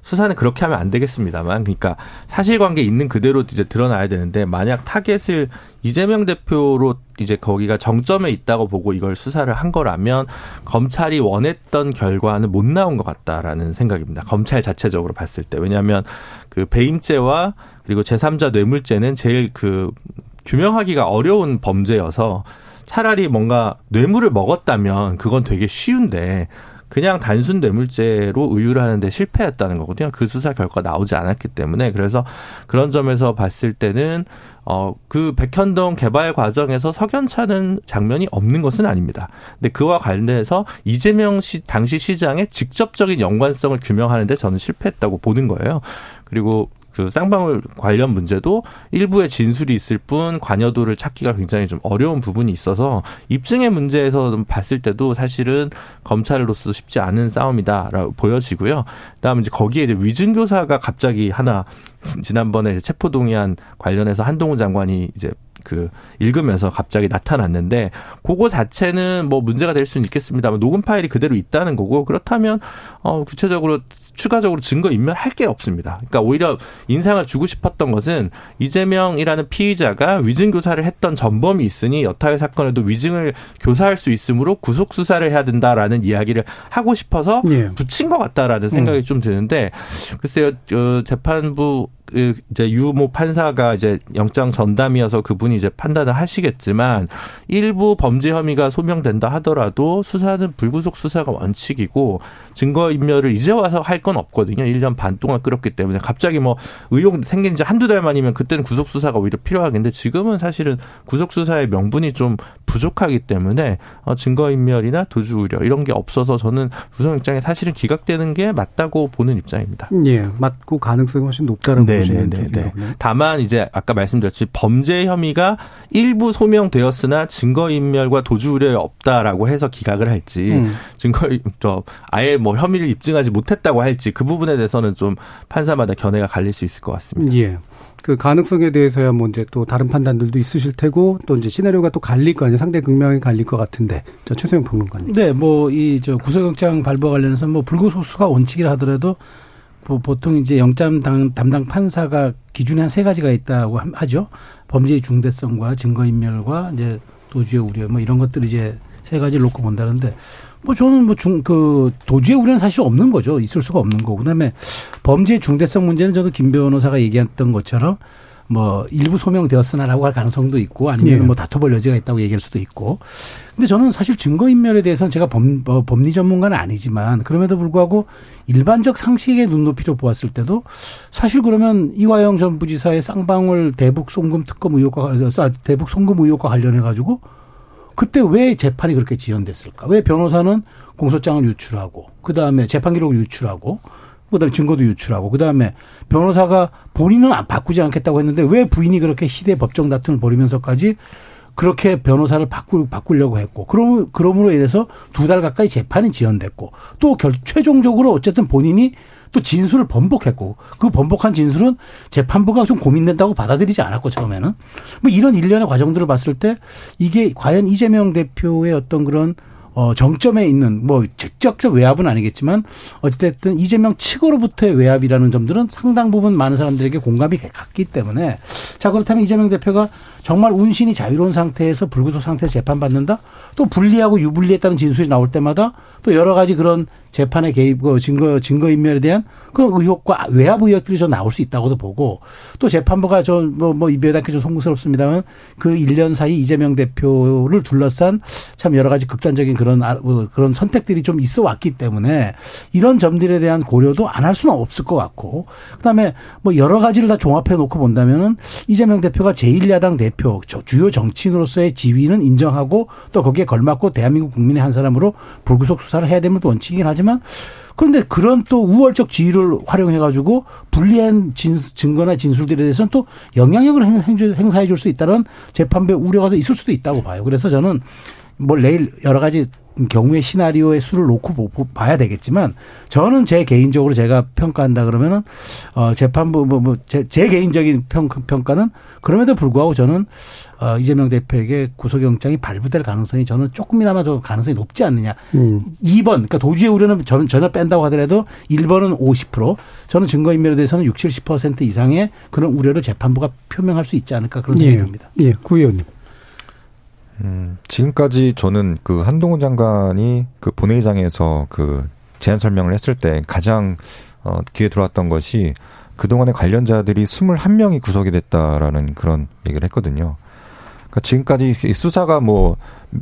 수사는 그렇게 하면 안 되겠습니다만 그러니까 사실관계 있는 그대로 이제 드러나야 되는데 만약 타겟을 이재명 대표로 이제 거기가 정점에 있다고 보고 이걸 수사를 한 거라면 검찰이 원했던 결과는 못 나온 것 같다라는 생각입니다. 검찰 자체적으로 봤을 때 왜냐하면 그 배임죄와 그리고 제3자 뇌물죄는 제일 그 규명하기가 어려운 범죄여서 차라리 뭔가 뇌물을 먹었다면 그건 되게 쉬운데 그냥 단순 뇌물죄로 의유를 하는데 실패했다는 거거든요. 그 수사 결과 나오지 않았기 때문에 그래서 그런 점에서 봤을 때는 어 그 백현동 개발 과정에서 석연찮은 장면이 없는 것은 아닙니다. 근데 그와 관련해서 이재명 시 당시 시장의 직접적인 연관성을 규명하는데 저는 실패했다고 보는 거예요. 그리고 그 쌍방울 관련 문제도 일부의 진술이 있을 뿐 관여도를 찾기가 굉장히 좀 어려운 부분이 있어서 입증의 문제에서 봤을 때도 사실은 검찰로서 쉽지 않은 싸움이다라고 보여지고요. 그다음에 이제 거기에 이제 위증교사가 갑자기 하나 지난번에 체포동의안 관련해서 한동훈 장관이 이제 그 읽으면서 갑자기 나타났는데 그거 자체는 뭐 문제가 될 수는 있겠습니다만 녹음 파일이 그대로 있다는 거고 그렇다면 어 구체적으로 추가적으로 증거 인멸할 게 없습니다. 그러니까 오히려 인상을 주고 싶었던 것은 이재명이라는 피의자가 위증 교사를 했던 전범이 있으니 여타의 사건에도 위증을 교사할 수 있으므로 구속 수사를 해야 된다라는 이야기를 하고 싶어서 예. 붙인 것 같다라는 생각이 음. 좀 드는데 글쎄요 어, 재판부 그 이제 유모 판사가 이제 영장 전담이어서 그분이 이제 판단을 하시겠지만 일부 범죄 혐의가 소명된다 하더라도 수사는 불구속 수사가 원칙이고 증거 인멸을 이제 와서 할 건 없거든요. 1년 반 동안 끌었기 때문에 갑자기 뭐 의혹 생긴 지 한두 달 만이면 그때는 구속 수사가 오히려 필요하겠는데 지금은 사실은 구속 수사의 명분이 좀 부족하기 때문에 어, 증거 인멸이나 도주 우려 이런 게 없어서 저는 구속영장이 사실은 기각되는 게 맞다고 보는 입장입니다. 예, 맞고 가능성이 훨씬 높다는 네, 보시는 네, 네, 네. 다만 이제 아까 말씀드렸듯이 범죄 혐의가 일부 소명되었으나 증거 인멸과 도주 우려에 없다라고 해서 기각을 할지 음. 증거 저 아예 뭐 혐의를 입증하지 못했다고 할지 그 부분에 대해서는 좀 판사마다 견해가 갈릴 수 있을 것 같습니다. 예. 그 가능성에 대해서야 뭐 이제 또 다른 판단들도 있으실 테고 또 이제 시나리오가 또 갈릴 거 아니에요. 상대 극명히 갈릴 것 같은데. 자, 최소영 평론가님. 네, 뭐 이 저 구속영장 발부 관련해서 뭐 불구속수가 원칙이라 하더라도 보통 이제 영장 담당 판사가 기준이 한세 가지가 있다고 하죠. 범죄의 중대성과 증거인멸과 이제 도주의 우려 뭐 이런 것들 이제 세 가지를 놓고 본다는데 뭐 저는 뭐 중 그 도주의 우려는 사실 없는 거죠. 있을 수가 없는 거고. 그다음에 범죄의 중대성 문제는 저도 김 변호사가 얘기했던 것처럼 뭐 일부 소명되었으나라고 할 가능성도 있고 아니면 예. 뭐 다퉈볼 여지가 있다고 얘기할 수도 있고. 근데 저는 사실 증거 인멸에 대해서는 제가 범, 뭐 법리 전문가는 아니지만 그럼에도 불구하고 일반적 상식의 눈높이로 보았을 때도 사실 그러면 이화영 전 부지사의 쌍방울 대북 송금 특검 의혹과 아, 대북 송금 의혹과 관련해 가지고 그때 왜 재판이 그렇게 지연됐을까? 왜 변호사는 공소장을 유출하고 그 다음에 재판 기록을 유출하고 그다음에 증거도 유출하고 그다음에 변호사가 본인은 바꾸지 않겠다고 했는데 왜 부인이 그렇게 희대 법정 다툼을 벌이면서까지 그렇게 변호사를 바꾸, 바꾸려고 했고 그럼 그럼으로 인해서 두 달 가까이 재판이 지연됐고 또 결, 최종적으로 어쨌든 본인이 또 진술을 번복했고 그 번복한 진술은 재판부가 좀 고민된다고 받아들이지 않았고 처음에는. 뭐 이런 일련의 과정들을 봤을 때 이게 과연 이재명 대표의 어떤 그런 어, 정점에 있는 뭐 직접적 외압은 아니겠지만 어찌됐든 이재명 측으로부터의 외압이라는 점들은 상당 부분 많은 사람들에게 공감이 갔기 때문에 자 그렇다면 이재명 대표가 정말 운신이 자유로운 상태에서 불구속 상태에서 재판받는다? 또 불리하고 유불리했다는 진술이 나올 때마다 또 여러 가지 그런 재판의 개입, 그 증거, 증거인멸에 대한 그런 의혹과 외압 의혹들이 좀 나올 수 있다고도 보고 또 재판부가 좀, 뭐, 뭐, 이베다케 좀 송구스럽습니다만 그 1년 사이 이재명 대표를 둘러싼 참 여러 가지 극단적인 그런, 아, 뭐 그런 선택들이 좀 있어 왔기 때문에 이런 점들에 대한 고려도 안 할 수는 없을 것 같고 그 다음에 뭐 여러 가지를 다 종합해 놓고 본다면은 이재명 대표가 제1야당 대표, 주요 정치인으로서의 지위는 인정하고 또 거기에 걸맞고 대한민국 국민의 한 사람으로 불구속 수사를 해야 되는 것도 원칙이긴 하지만 그런데 그런 또 우월적 지위를 활용해 가지고 불리한 진, 증거나 진술들에 대해서는 또 영향력을 행 사해 줄 수 있다는 재판부의 우려가 있을 수도 있다고 봐요. 그래서 저는 뭐 내일 여러 가지 경우의 시나리오의 수를 놓고 봐야 되겠지만 저는 제 개인적으로 제가 평가한다 그러면은 어 재판부 뭐뭐제 뭐제 개인적인 평, 평가는 그럼에도 불구하고 저는 어 이재명 대표에게 구속영장이 발부될 가능성이 저는 조금이나마 더 가능성이 높지 않느냐. 음. 2번 그러니까 도주의 우려는 전, 전혀 뺀다고 하더라도 1번은 50% 저는 증거인멸에 대해서는 60, 70% 이상의 그런 우려를 재판부가 표명할 수 있지 않을까 그런 생각이 예. 듭니다. 예, 구 의원님. 음, 지금까지 저는 그 한동훈 장관이 그 본회의장에서 그 제안 설명을 했을 때 가장 어, 귀에 들어왔던 것이 그동안의 관련자들이 21명이 구속이 됐다라는 그런 얘기를 했거든요. 그러니까 지금까지 수사가 뭐,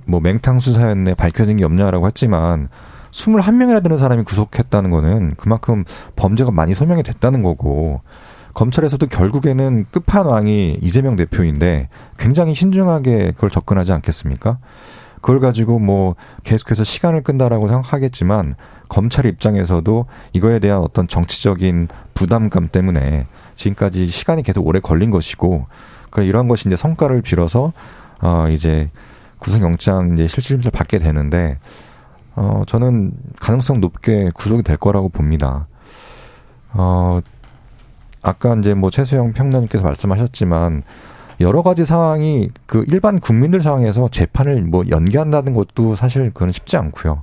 뭐 맹탕 수사였네, 밝혀진 게 없냐라고 했지만 21명이나 되는 사람이 구속했다는 거는 그만큼 범죄가 많이 소명이 됐다는 거고 검찰에서도 결국에는 끝판왕이 이재명 대표인데 굉장히 신중하게 그걸 접근하지 않겠습니까? 그걸 가지고 뭐 계속해서 시간을 끈다라고 생각하겠지만 검찰 입장에서도 이거에 대한 어떤 정치적인 부담감 때문에 지금까지 시간이 계속 오래 걸린 것이고 그 이러한 것이 이제 성과를 빌어서 어 이제 구속영장 이제 실질심사를 받게 되는데 어 저는 가능성 높게 구속이 될 거라고 봅니다. 어 아까 이제 뭐 최수영 평론님께서 말씀하셨지만 여러 가지 상황이 그 일반 국민들 상황에서 재판을 뭐 연기한다는 것도 사실 그건 쉽지 않고요.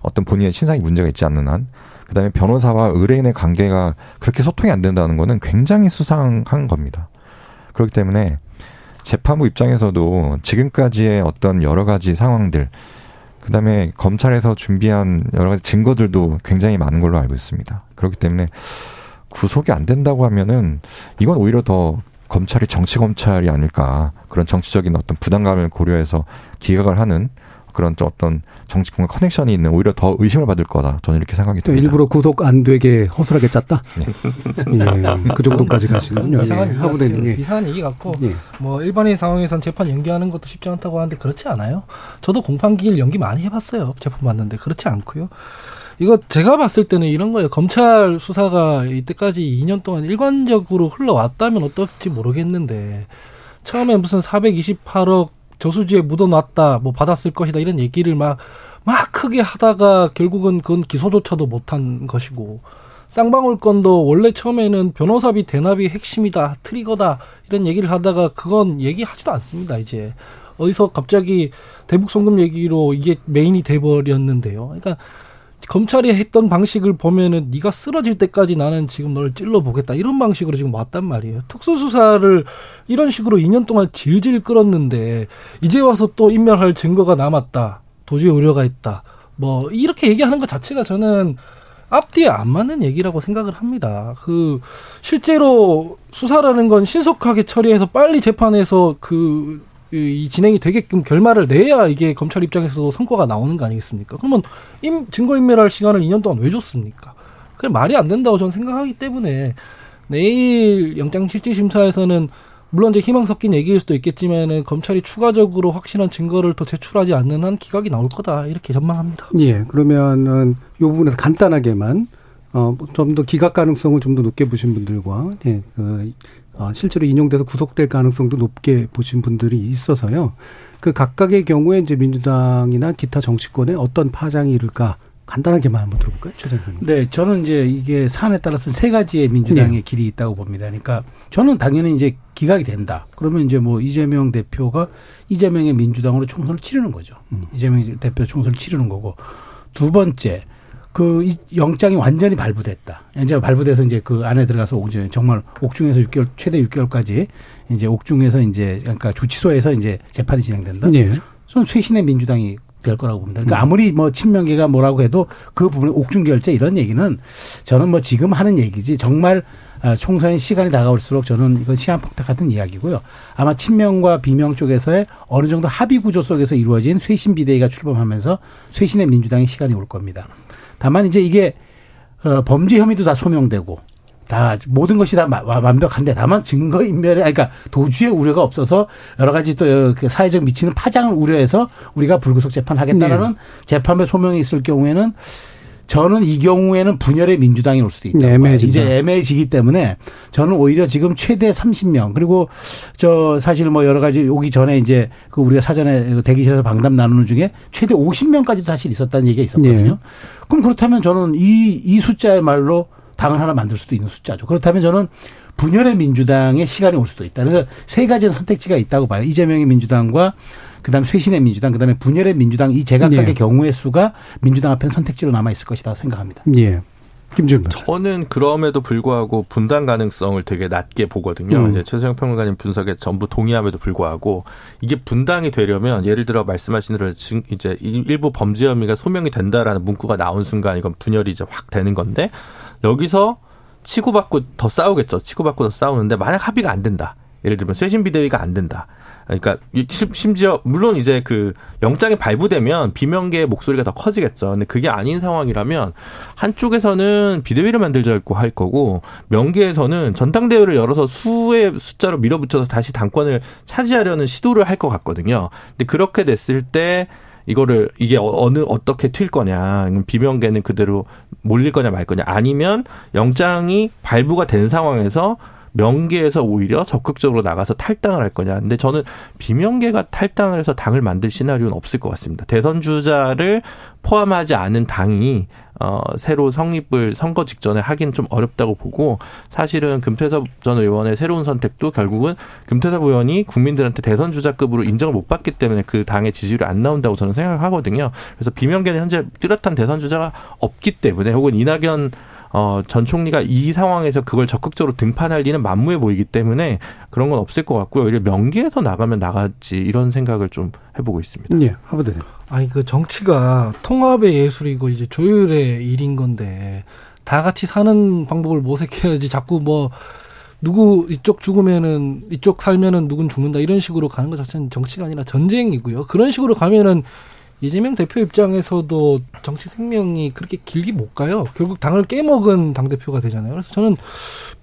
어떤 본인의 신상이 문제가 있지 않는 한. 그다음에 변호사와 의뢰인의 관계가 그렇게 소통이 안 된다는 거는 굉장히 수상한 겁니다. 그렇기 때문에 재판부 입장에서도 지금까지의 어떤 여러 가지 상황들, 그다음에 검찰에서 준비한 여러 가지 증거들도 굉장히 많은 걸로 알고 있습니다. 그렇기 때문에 구속이 안 된다고 하면은 이건 오히려 더 검찰이 정치 검찰이 아닐까 그런 정치적인 어떤 부담감을 고려해서 기각을 하는 그런 어떤 정치권과 커넥션이 있는 오히려 더 의심을 받을 거다. 저는 이렇게 생각이 듭니다. 일부러 구속 안 되게 허술하게 짰다. 네. 예, 그 정도까지 가시는군요. 이상한 예, 하부대는 예. 이상한 얘기 같고 예. 뭐 일반인 상황에선 재판 연기하는 것도 쉽지 않다고 하는데 그렇지 않아요. 저도 공판기일 연기 많이 해봤어요. 재판 받는데 그렇지 않고요. 이거 제가 봤을 때는 이런 거예요. 검찰 수사가 이때까지 2년 동안 일관적으로 흘러왔다면 어떨지 모르겠는데 처음에 무슨 428억 저수지에 묻어놨다, 뭐 받았을 것이다 이런 얘기를 막, 막 크게 하다가 결국은 그건 기소조차도 못한 것이고 쌍방울 건도 원래 처음에는 변호사비 대납이 핵심이다, 트리거다 이런 얘기를 하다가 그건 얘기하지도 않습니다. 이제 어디서 갑자기 대북 송금 얘기로 이게 메인이 돼버렸는데요. 그러니까 검찰이 했던 방식을 보면은 네가 쓰러질 때까지 나는 지금 너를 찔러 보겠다 이런 방식으로 지금 왔단 말이에요. 특수수사를 이런 식으로 2년 동안 질질 끌었는데 이제 와서 또 인멸할 증거가 남았다. 도저히 우려가 있다. 뭐 이렇게 얘기하는 것 자체가 저는 앞뒤에 안 맞는 얘기라고 생각을 합니다. 그 실제로 수사라는 건 신속하게 처리해서 빨리 재판에서 그 이 진행이 되게끔 결말을 내야 이게 검찰 입장에서도 성과가 나오는 거 아니겠습니까? 그러면 임, 증거인멸할 시간을 2년 동안 왜 줬습니까? 그게 말이 안 된다고 저는 생각하기 때문에 내일 영장실질심사에서는 물론 이제 희망 섞인 얘기일 수도 있겠지만은 검찰이 추가적으로 확실한 증거를 더 제출하지 않는 한 기각이 나올 거다 이렇게 전망합니다. 예, 그러면은 이 부분에서 간단하게만 어, 좀 더 기각 가능성을 좀 더 높게 보신 분들과 예, 그 어, 실제로 인용돼서 구속될 가능성도 높게 보신 분들이 있어서요. 그 각각의 경우에 이제 민주당이나 기타 정치권에 어떤 파장이 일까 간단하게만 한번 들어볼까요, 최 장님? 네, 저는 이제 이게 사안에 따라서 세 가지의 민주당의 네. 길이 있다고 봅니다. 그러니까 저는 당연히 이제 기각이 된다. 그러면 이제 뭐 이재명 대표가 이재명의 민주당으로 총선을 치르는 거죠. 음. 이재명 대표 총선을 치르는 거고 두 번째 그 이- 영장이 완전히 발부됐다. 이제 발부돼서 이제 그 안에 들어가서 이제 정말 옥중에서 6개월 최대 6개월까지 이제 옥중에서 이제 그러니까 주치소에서 이제 재판이 진행된다. 예. 저는 쇄신의 민주당이 될 거라고 봅니다. 그러니까 아무리 뭐 친명계가 뭐라고 해도 그 부분에 옥중 결제 이런 얘기는 저는 뭐 지금 하는 얘기지 정말 아, 총선의 시간이 다가올수록 저는 이건 시한폭탄 같은 이야기고요. 아마 친명과 비명 쪽에서의 어느 정도 합의 구조 속에서 이루어진 쇄신 비대위가 출범하면서 쇄신의 민주당의 시간이 올 겁니다. 다만 이제 이게 어, 범죄 혐의도 다 소명되고 다 모든 것이 다 완벽한데 다만 증거 인멸에 그러니까 도주의 우려가 없어서 여러 가지 또그 사회적 미치는 파장을 우려해서 우리가 불구속 재판하겠다라는 재판의 소명이 있을 경우에는 저는 이 경우에는 분열의 민주당이 올 수도 있다. 네. 이제 애매해지기 때문에 저는 오히려 지금 최대 30명 그리고 저 사실 뭐 여러 가지 오기 전에 이제 그 우리가 사전에 대기실에서 방담 나누는 중에 최대 50명까지도 사실 있었다는 얘기가 있었거든요. 예. 그럼 그렇다면 저는 이, 이 숫자의 말로 당을 하나 만들 수도 있는 숫자죠. 그렇다면 저는 분열의 민주당의 시간이 올 수도 있다. 그래서 세 가지 선택지가 있다고 봐요. 이재명의 민주당과 그다음 쇄신의 민주당, 그다음에 분열의 민주당 이 제각각의 예. 경우의 수가 민주당 앞에는 선택지로 남아 있을 것이다 생각합니다. 예. 김준. 저는 그럼에도 불구하고 분당 가능성을 되게 낮게 보거든요. 음. 이제 최재형 평론가님 분석에 전부 동의함에도 불구하고 이게 분당이 되려면 예를 들어 말씀하신 대로 지금 이제 일부 범죄 혐의가 소명이 된다라는 문구가 나온 순간 이건 분열이 이제 확 되는 건데 여기서 치고받고 더 싸우겠죠. 치고받고 더 싸우는데 만약 합의가 안 된다. 예를 들면 쇄신 비대위가 안 된다. 그러니까 심지어 물론 이제 그 영장이 발부되면 비명계의 목소리가 더 커지겠죠. 근데 그게 아닌 상황이라면 한쪽에서는 비대위를 만들자고 할 거고 명계에서는 전당대회를 열어서 수의 숫자로 밀어붙여서 다시 당권을 차지하려는 시도를 할 것 같거든요. 근데 그렇게 됐을 때 이거를 이게 어- 어느 어떻게 튈 거냐 비명계는 그대로 몰릴 거냐 말 거냐 아니면 영장이 발부가 된 상황에서 명계에서 오히려 적극적으로 나가서 탈당을 할 거냐. 근데 저는 비명계가 탈당을 해서 당을 만들 시나리오는 없을 것 같습니다. 대선 주자를 포함하지 않은 당이 어 새로 성립을 선거 직전에 하긴 좀 어렵다고 보고 사실은 금태섭 전 의원의 새로운 선택도 결국은 금태섭 의원이 국민들한테 대선 주자급으로 인정을 못 받기 때문에 그 당의 지지율이 안 나온다고 저는 생각하거든요. 그래서 비명계는 현재 뚜렷한 대선 주자가 없기 때문에 혹은 이낙연 어, 전 총리가 이 상황에서 그걸 적극적으로 등판할 리는 만무해 보이기 때문에 그런 건 없을 것 같고요. 오히려 명기에서 나가면 나갔지 이런 생각을 좀 해보고 있습니다. 예. 하버드님. 아니 그 정치가 통합의 예술이고 이제 조율의 일인 건데 다 같이 사는 방법을 모색해야지 자꾸 뭐 누구 이쪽 죽으면은 이쪽 살면은 누군 죽는다 이런 식으로 가는 것 자체는 정치가 아니라 전쟁이고요. 그런 식으로 가면은 이재명 대표 입장에서도 정치 생명이 그렇게 길게 못 가요. 결국 당을 깨먹은 당 대표가 되잖아요. 그래서 저는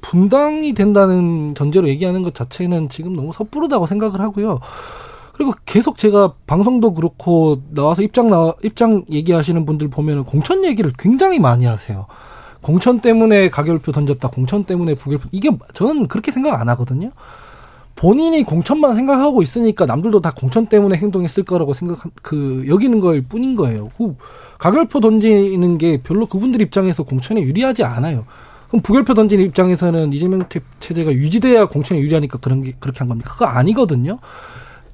분당이 된다는 전제로 얘기하는 것 자체는 지금 너무 섣부르다고 생각을 하고요. 그리고 계속 제가 방송도 그렇고 나와서 입장 나 입장 얘기하시는 분들 보면은 공천 얘기를 굉장히 많이 하세요. 공천 때문에 가결표 던졌다. 공천 때문에 부결표. 이게 저는 그렇게 생각 안 하거든요. 본인이 공천만 생각하고 있으니까 남들도 다 공천 때문에 행동했을 거라고 생각 그 여기는 걸 뿐인 거예요. 그 가결표 던지는 게 별로 그분들 입장에서 공천에 유리하지 않아요. 그럼 부결표 던진 입장에서는 이재명 태- 체제가 유지돼야 공천에 유리하니까 그런 게 그렇게 한 겁니까? 그거 아니거든요.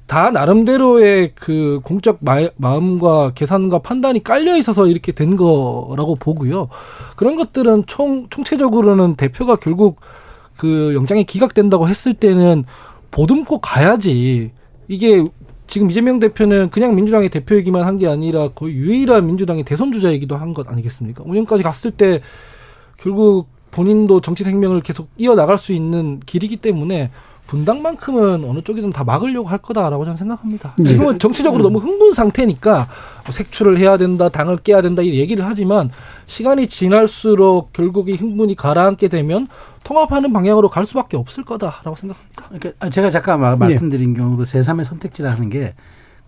다 나름대로의 그 공적 마, 마음과 계산과 판단이 깔려 있어서 이렇게 된 거라고 보고요. 그런 것들은 총 총체적으로는 대표가 결국 그 영장이 기각된다고 했을 때는 보듬고 가야지. 이게 지금 이재명 대표는 그냥 민주당의 대표이기만 한 게 아니라 거의 유일한 민주당의 대선 주자이기도 한 것 아니겠습니까? 5년까지 갔을 때 결국 본인도 정치 생명을 계속 이어나갈 수 있는 길이기 때문에 분당만큼은 어느 쪽이든 다 막으려고 할 거다라고 저는 생각합니다. 네. 지금은 정치적으로 너무 흥분 상태니까 뭐 색출을 해야 된다, 당을 깨야 된다 이 얘기를 하지만 시간이 지날수록 결국 이 흥분이 가라앉게 되면 통합하는 방향으로 갈 수밖에 없을 거다라고 생각합니다. 그러니까 제가 잠깐 말- 말씀드린 경우도 제3의 선택지라는 게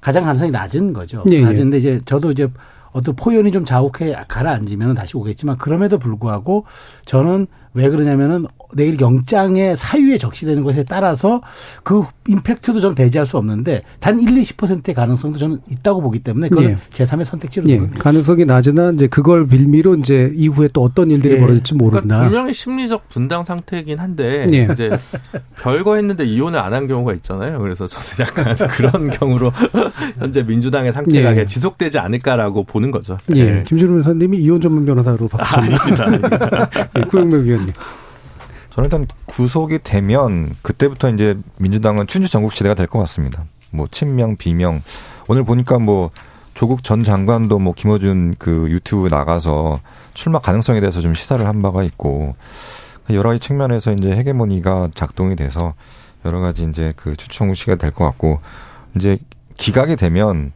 가장 가능성이 낮은 거죠. 예, 예. 낮은데 이제 저도 이제 어떤 포연이 좀 자욱해 가라앉으면 다시 오겠지만 그럼에도 불구하고 저는 왜 그러냐면은 내일 영장의 사유에 적시되는 것에 따라서 그 임팩트도 저는 배제할 수 없는데 단 1, 20%의 가능성도 저는 있다고 보기 때문에 그건 예. 제3의 선택지로 예. 가능성이 낮으나 이제 그걸 빌미로 이제 이후에 또 어떤 일들이 예. 벌어질지 그러니까 모른다. 분명히 심리적 분당 상태이긴 한데 예. 이제 별거 했는데 이혼을 안 한 경우가 있잖아요. 그래서 저는 약간 <laughs> 그런 경우로 <laughs> 현재 민주당의 상태가 예. 지속되지 않을까라고 보는 거죠. 예, 김준우 변호사님이 이혼 전문 변호사로 바꾸셨네요. <laughs> 예, 구영명 위원 님. 저는 일단 구속이 되면 그때부터 이제 민주당은 춘추 전국 시대가 될 것 같습니다. 뭐 친명, 비명. 오늘 보니까 뭐 조국 전 장관도 뭐 김어준 그 유튜브 나가서 출마 가능성에 대해서 좀 시사를 한 바가 있고 여러 가지 측면에서 이제 헤게모니가 작동이 돼서 여러 가지 이제 그 전국 시대가 될 것 같고 이제 기각이 되면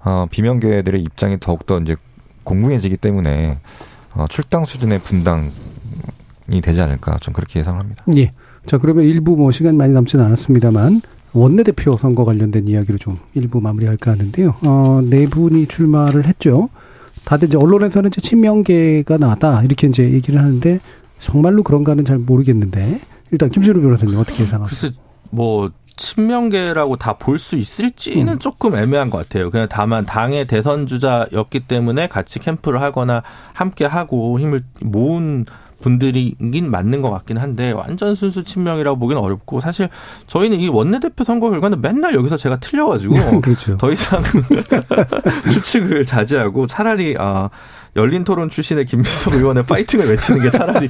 어 비명계들의 입장이 더욱더 이제 공공해지기 때문에 어 출당 수준의 분당이 되지 않을까 좀 그렇게 예상합니다. 예. 자, 그러면 일부 뭐 시간이 많이 남지는 않았습니다만 원내대표 선거 관련된 이야기로 좀 일부 마무리할까 하는데요. 어, 네 분이 출마를 했죠. 다들 이제 언론에서는 이제 친명계가 나다 이렇게 이제 얘기를 하는데 정말로 그런가는 잘 모르겠는데 일단 김준우 변호사님 어떻게 예상하세요? 글쎄 뭐 친명계라고 다 볼 수 있을지는 음. 조금 애매한 것 같아요. 그냥 다만 당의 대선 주자였기 때문에 같이 캠프를 하거나 함께 하고 힘을 모은 분들이긴 맞는 것 같긴 한데 완전 순수 친명이라고 보기는 어렵고 사실 저희는 이 원내대표 선거 결과는 맨날 여기서 제가 틀려가지고 <laughs> 그렇죠. 더 이상 <laughs> 추측을 자제하고 차라리 아 열린 토론 출신의 김민석 의원의 파이팅을 외치는 게 차라리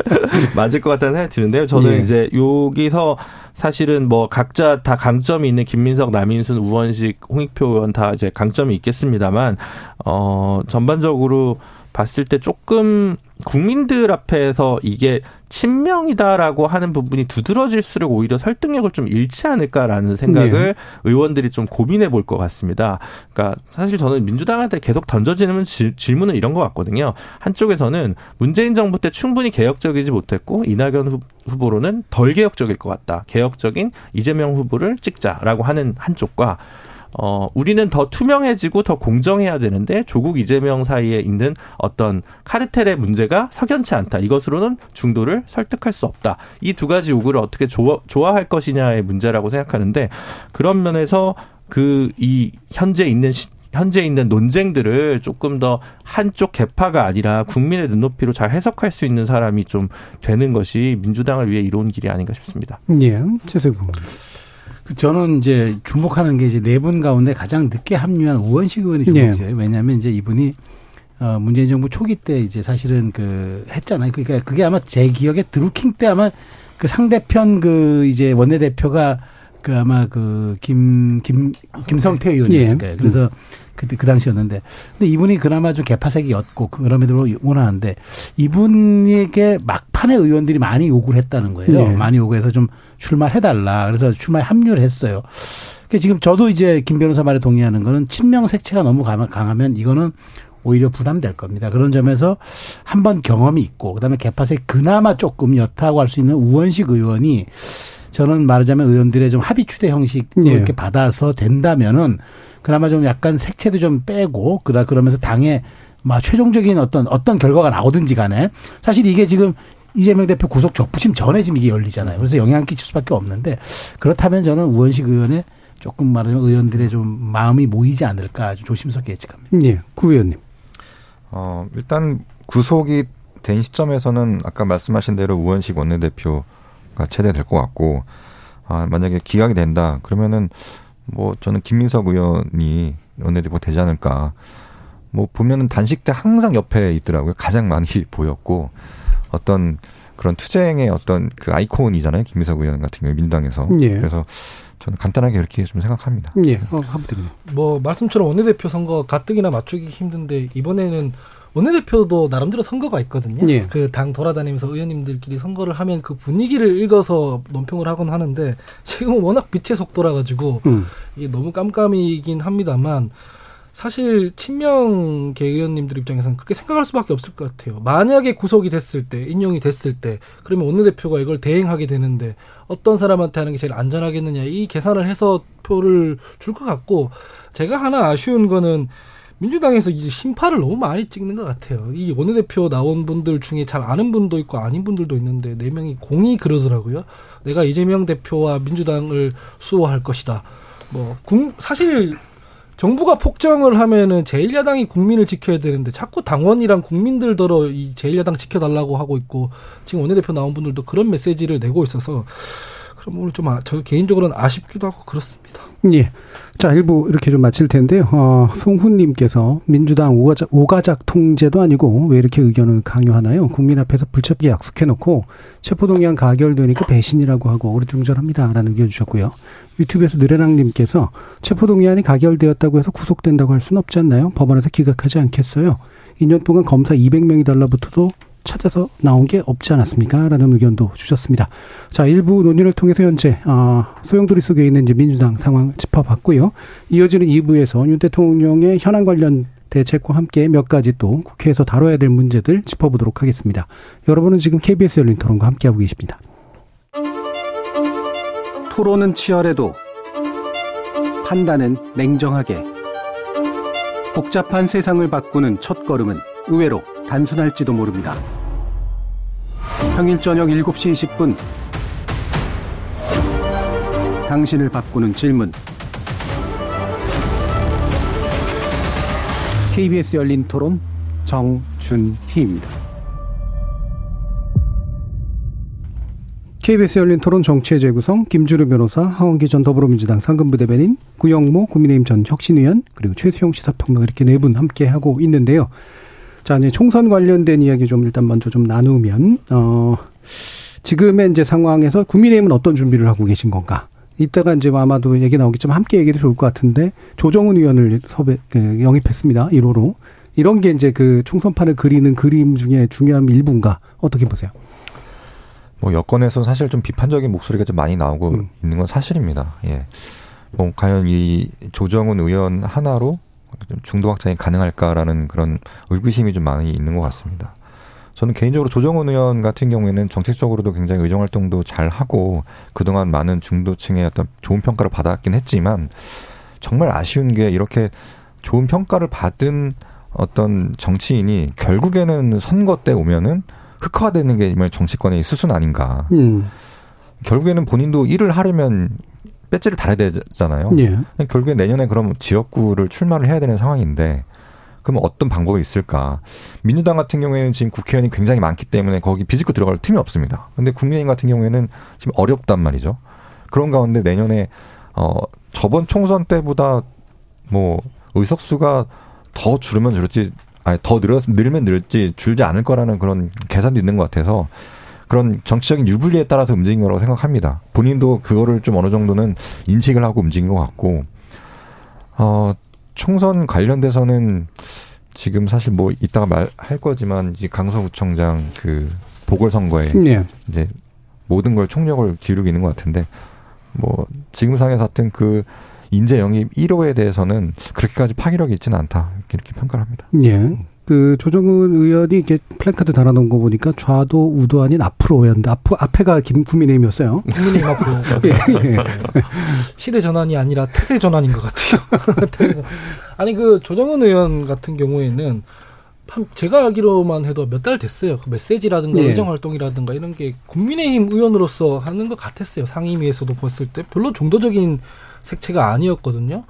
<laughs> 맞을 것 같다는 생각이 드는데요. 저는 예. 이제 여기서 사실은 뭐 각자 다 강점이 있는 김민석, 남인순, 우원식, 홍익표 의원 다 이제 강점이 있겠습니다만 어 전반적으로 봤을 때 조금 국민들 앞에서 이게 친명이다라고 하는 부분이 두드러질수록 오히려 설득력을 좀 잃지 않을까라는 생각을 네. 의원들이 좀 고민해 볼 것 같습니다. 그러니까 사실 저는 민주당한테 계속 던져지는 질, 질문은 이런 것 같거든요. 한쪽에서는 문재인 정부 때 충분히 개혁적이지 못했고 이낙연 후- 후보로는 덜 개혁적일 것 같다. 개혁적인 이재명 후보를 찍자라고 하는 한쪽과 어, 우리는 더 투명해지고 더 공정해야 되는데 조국 이재명 사이에 있는 어떤 카르텔의 문제가 석연치 않다. 이것으로는 중도를 설득할 수 없다. 이 두 가지 요구를 어떻게 좋아, 좋아할 것이냐의 문제라고 생각하는데 그런 면에서 그 이 현재 있는 시, 현재 있는 논쟁들을 조금 더 한쪽 개파가 아니라 국민의 눈높이로 잘 해석할 수 있는 사람이 좀 되는 것이 민주당을 위해 이로운 길이 아닌가 싶습니다. 예, 최세구. 그 저는 이제 주목하는 게 이제 네 분 가운데 가장 늦게 합류한 우원식 의원이 네. 주목돼요. 왜냐하면 이제 이분이 어 문재인 정부 초기 때 이제 사실은 그 했잖아요. 그러니까 그게 아마 제 기억에 드루킹 때 아마 그 상대편 그 이제 원내대표가 그 아마 그 김 김 김성태 의원이었을 예. 거예요. 그래서 그때 그 당시였는데 근데 이분이 그나마 좀 개파색이었고 그럼에도 원하는데 이분에게 막판에 의원들이 많이 요구를 했다는 거예요. 예. 많이 요구해서 좀 출마를 해달라. 그래서 출마에 합류를 했어요. 그 지금 저도 이제 김 변호사 말에 동의하는 거는 친명 색채가 너무 강하- 강하면 이거는 오히려 부담될 겁니다. 그런 점에서 한 번 경험이 있고 그다음에 개파색 그나마 조금 옅다고 할 수 있는 우원식 의원이 저는 말하자면 의원들의 좀 합의 추대 형식으로 예. 이렇게 받아서 된다면은 그나마 좀 약간 색채도 좀 빼고 그다 그러면서 당의 막 최종적인 어떤 어떤 결과가 나오든지 간에 사실 이게 지금 이재명 대표 구속 적부심 전에 지금 이게 열리잖아요. 그래서 영향 끼칠 수밖에 없는데 그렇다면 저는 우원식 의원의 조금 말하자면 의원들의 좀 마음이 모이지 않을까 좀 조심스럽게 예측합니다. 예, 구 의원님. 어, 일단 구속이 된 시점에서는 아까 말씀하신 대로 우원식 원내대표 가 체대될 것 같고, 아, 만약에 기각이 된다, 그러면은 뭐 저는 김민석 의원이 원내대표 되지 않을까. 뭐 보면은 단식 때 항상 옆에 있더라고요. 가장 많이 <laughs> 보였고, 어떤 그런 투쟁의 어떤 그 아이콘이잖아요. 김민석 의원 같은 경우 민주당에서. 예. 그래서 저는 간단하게 이렇게 좀 생각합니다. 예, 어, 한번 드립니다. 뭐 말씀처럼 원내대표 선거 가뜩이나 맞추기 힘든데 이번에는 원내대표도 나름대로 선거가 있거든요. 예. 그당 돌아다니면서 의원님들끼리 선거를 하면 그 분위기를 읽어서 논평을 하곤 하는데 지금은 워낙 빛의 속도라 가지고 음. 이게 너무 깜깜이긴 합니다만 사실 친명계 의원님들 입장에서는 그렇게 생각할 수밖에 없을 것 같아요. 만약에 구속이 됐을 때, 인용이 됐을 때, 그러면 원내대표가 이걸 대행하게 되는데 어떤 사람한테 하는 게 제일 안전하겠느냐 이 계산을 해서 표를 줄 것 같고 제가 하나 아쉬운 거는 민주당에서 이제 심파를 너무 많이 찍는 것 같아요. 이 원내대표 나온 분들 중에 잘 아는 분도 있고 아닌 분들도 있는데 네 명이 공이 그러더라고요. 내가 이재명 대표와 민주당을 수호할 것이다. 뭐 사실 정부가 폭정을 하면은 제1야당이 국민을 지켜야 되는데 자꾸 당원이랑 국민들더러 이 제1야당 지켜달라고 하고 있고 지금 원내대표 나온 분들도 그런 메시지를 내고 있어서 그럼 오늘 좀, 아, 저 개인적으로는 아쉽기도 하고 그렇습니다. 예. 자, 일부 이렇게 좀 마칠 텐데요. 어, 송훈님께서 민주당 오가작, 오가작 통제도 아니고 왜 이렇게 의견을 강요하나요? 국민 앞에서 불첩기 약속해놓고 체포동의안 가결되니까 배신이라고 하고 어리둥절합니다. 라는 의견 주셨고요. 유튜브에서 느레랑님께서 체포동의안이 가결되었다고 해서 구속된다고 할 수는 없지 않나요? 법원에서 기각하지 않겠어요? 2년 동안 검사 200명이 달라붙어도 찾아서 나온 게 없지 않았습니까? 라는 의견도 주셨습니다. 자, 일부 논의를 통해서 현재, 어, 소용돌이 속에 있는 이제 민주당 상황 짚어봤고요. 이어지는 2부에서 윤 대통령의 현안 관련 대책과 함께 몇 가지 또 국회에서 다뤄야 될 문제들 짚어보도록 하겠습니다. 여러분은 지금 KBS 열린 토론과 함께하고 계십니다. 토론은 치열해도 판단은 냉정하게 복잡한 세상을 바꾸는 첫 걸음은 의외로 단순할지도 모릅니다. 평일 저녁 7시 20분 당신을 바꾸는 질문 KBS 열린 토론 정준희입니다. KBS 열린 토론 정치의 재구성 김주루 변호사, 하원기 전 더불어민주당 상근부 대변인, 구영모 국민의힘 전 혁신위원 그리고 최수영 시사평론 이렇게 네 분 함께 하고 있는데요. 자, 이제 총선 관련된 이야기 좀 일단 먼저 좀 나누면, 어, 지금의 이제 상황에서 국민의힘은 어떤 준비를 하고 계신 건가? 이따가 이제 아마도 얘기 나오겠지만 함께 얘기도 좋을 것 같은데 조정훈 의원을 섭외, 그, 영입했습니다. 1호로. 이런 게 이제 그 총선판을 그리는 그림 중에 중요한 일부인가? 어떻게 보세요? 뭐 여권에서 사실 좀 비판적인 목소리가 좀 많이 나오고 음. 있는 건 사실입니다. 예. 뭐 과연 이 조정훈 의원 하나로 중도 확장이 가능할까라는 그런 의구심이 좀 많이 있는 것 같습니다. 저는 개인적으로 조정훈 의원 같은 경우에는 정책적으로도 굉장히 의정 활동도 잘 하고 그동안 많은 중도층의 어떤 좋은 평가를 받았긴 했지만 정말 아쉬운 게 이렇게 좋은 평가를 받은 어떤 정치인이 결국에는 선거 때 오면은 흑화되는 게 정말 정치권의 수순 아닌가. 음. 결국에는 본인도 일을 하려면 배지를 달아야 되잖아요. 예. 결국에 내년에 그럼 지역구를 출마를 해야 되는 상황인데 그럼 어떤 방법이 있을까? 민주당 같은 경우에는 지금 국회의원이 굉장히 많기 때문에 거기 비집고 들어갈 틈이 없습니다. 근데 국민의힘 같은 경우에는 지금 어렵단 말이죠. 그런 가운데 내년에 어 저번 총선 때보다 뭐 의석수가 더 줄으면 줄지 아니 더 늘었 늘면 늘지 줄지 않을 거라는 그런 계산도 있는 것 같아서 그런 정치적인 유불리에 따라서 움직인 거라고 생각합니다. 본인도 그거를 좀 어느 정도는 인식을 하고 움직인 것 같고, 어, 총선 관련돼서는 지금 사실 뭐 이따가 말할 거지만 이제 강서구청장 그 보궐선거에 네. 이제 모든 걸 총력을 기울이고 있는 것 같은데 뭐 지금 상에서 하여튼 그 인재 영입 1호에 대해서는 그렇게까지 파괴력이 있지는 않다 이렇게 평가를 합니다. 예. 그 조정은 의원이 이게 플랜카드 달아놓은 거 보니까 좌도 우도 아닌 앞으로였는데 앞 앞에가 김 국민의힘이었어요. 국민의힘 앞으로. <laughs> 예, 예. 시대 전환이 아니라 태세 전환인 것 같아요. <laughs> 아니 그 조정은 의원 같은 경우에는 제가 알기로만 해도 몇 달 됐어요. 그 메시지라든가 예. 의정 활동이라든가 이런 게 국민의힘 의원으로서 하는 것 같았어요. 상임위에서도 봤을 때 별로 중도적인 색채가 아니었거든요.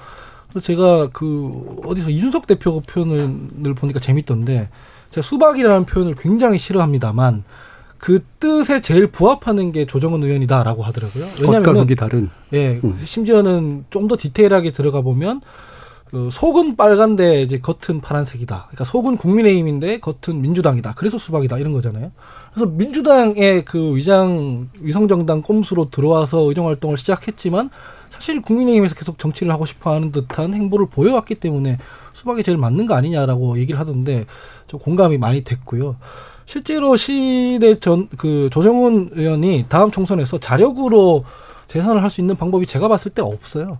제가 그 어디서 이준석 대표 표현을 보니까 재밌던데 제가 수박이라는 표현을 굉장히 싫어합니다만 그 뜻에 제일 부합하는 게 조정은 의원이다라고 하더라고요. 왜냐하면 속이 다른. 예, 음. 심지어는 좀 더 디테일하게 들어가 보면 그 속은 빨간데 이제 겉은 파란색이다. 그러니까 속은 국민의힘인데 겉은 민주당이다. 그래서 수박이다 이런 거잖아요. 그래서 민주당의 그 위장 위성정당 꼼수로 들어와서 의정 활동을 시작했지만 사실 국민의힘에서 계속 정치를 하고 싶어 하는 듯한 행보를 보여왔기 때문에 수박이 제일 맞는 거 아니냐라고 얘기를 하던데 좀 공감이 많이 됐고요. 실제로 시대 전, 그 조정훈 의원이 다음 총선에서 자력으로 재선을 할 수 있는 방법이 제가 봤을 때 없어요.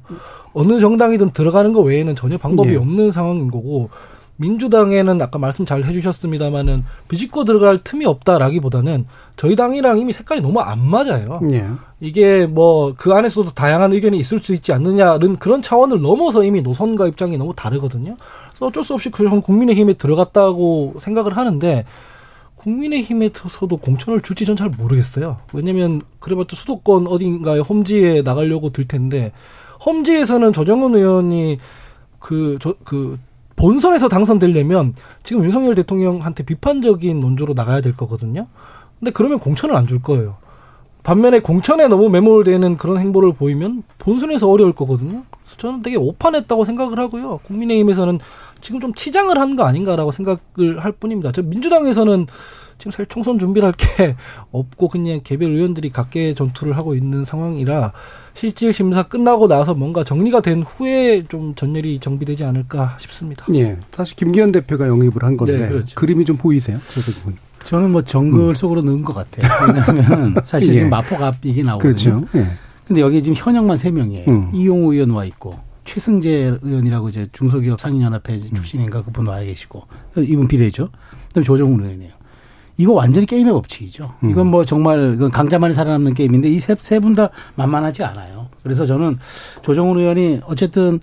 어느 정당이든 들어가는 거 외에는 전혀 방법이 네. 없는 상황인 거고 민주당에는 아까 말씀 잘 해주셨습니다마는 비집고 들어갈 틈이 없다라기보다는 저희 당이랑 이미 색깔이 너무 안 맞아요. 예. 이게 뭐 그 안에서도 다양한 의견이 있을 수 있지 않느냐는 그런 차원을 넘어서 이미 노선과 입장이 너무 다르거든요. 그래서 어쩔 수 없이 그 국민의힘에 들어갔다고 생각을 하는데 국민의힘에서도 공천을 줄지 전 잘 모르겠어요. 왜냐면 그래봤자 수도권 어딘가에 험지에 나가려고 들 텐데 험지에서는 조정은 의원이 그, 저, 그, 본선에서 당선되려면 지금 윤석열 대통령한테 비판적인 논조로 나가야 될 거거든요. 근데 그러면 공천을 안 줄 거예요. 반면에 공천에 너무 매몰되는 그런 행보를 보이면 본선에서 어려울 거거든요. 그래서 저는 되게 오판했다고 생각을 하고요. 국민의힘에서는 지금 좀 치장을 한 거 아닌가라고 생각을 할 뿐입니다. 저 민주당에서는 지금 사실 총선 준비를 할 게 <laughs> 없고 그냥 개별 의원들이 각계 전투를 하고 있는 상황이라 실질 심사 끝나고 나서 뭔가 정리가 된 후에 좀 전열이 정비되지 않을까 싶습니다. 예. 사실 김기현 대표가 영입을 한 건데 네, 그렇죠. 그림이 좀 보이세요? 저 부분. 저는 뭐 정글 음. 속으로 넣은 것 같아요. 왜냐하면 <laughs> 사실 예. 지금 마포가 앞 얘기 나오거든요. 그렇죠. 예. 근데 여기 지금 현역만 세명이에요 음. 이용호 의원 와 있고 최승재 의원이라고 이제 중소기업 상인연합회 음. 출신인가 그분 와 계시고 이분 비례죠. 그다음에 조정훈 의원이에요. 이거 완전히 게임의 법칙이죠. 음. 이건 뭐 정말 이건 강자만이 살아남는 게임인데 이 세 세 분 다 만만하지 않아요. 그래서 저는 조정훈 의원이 어쨌든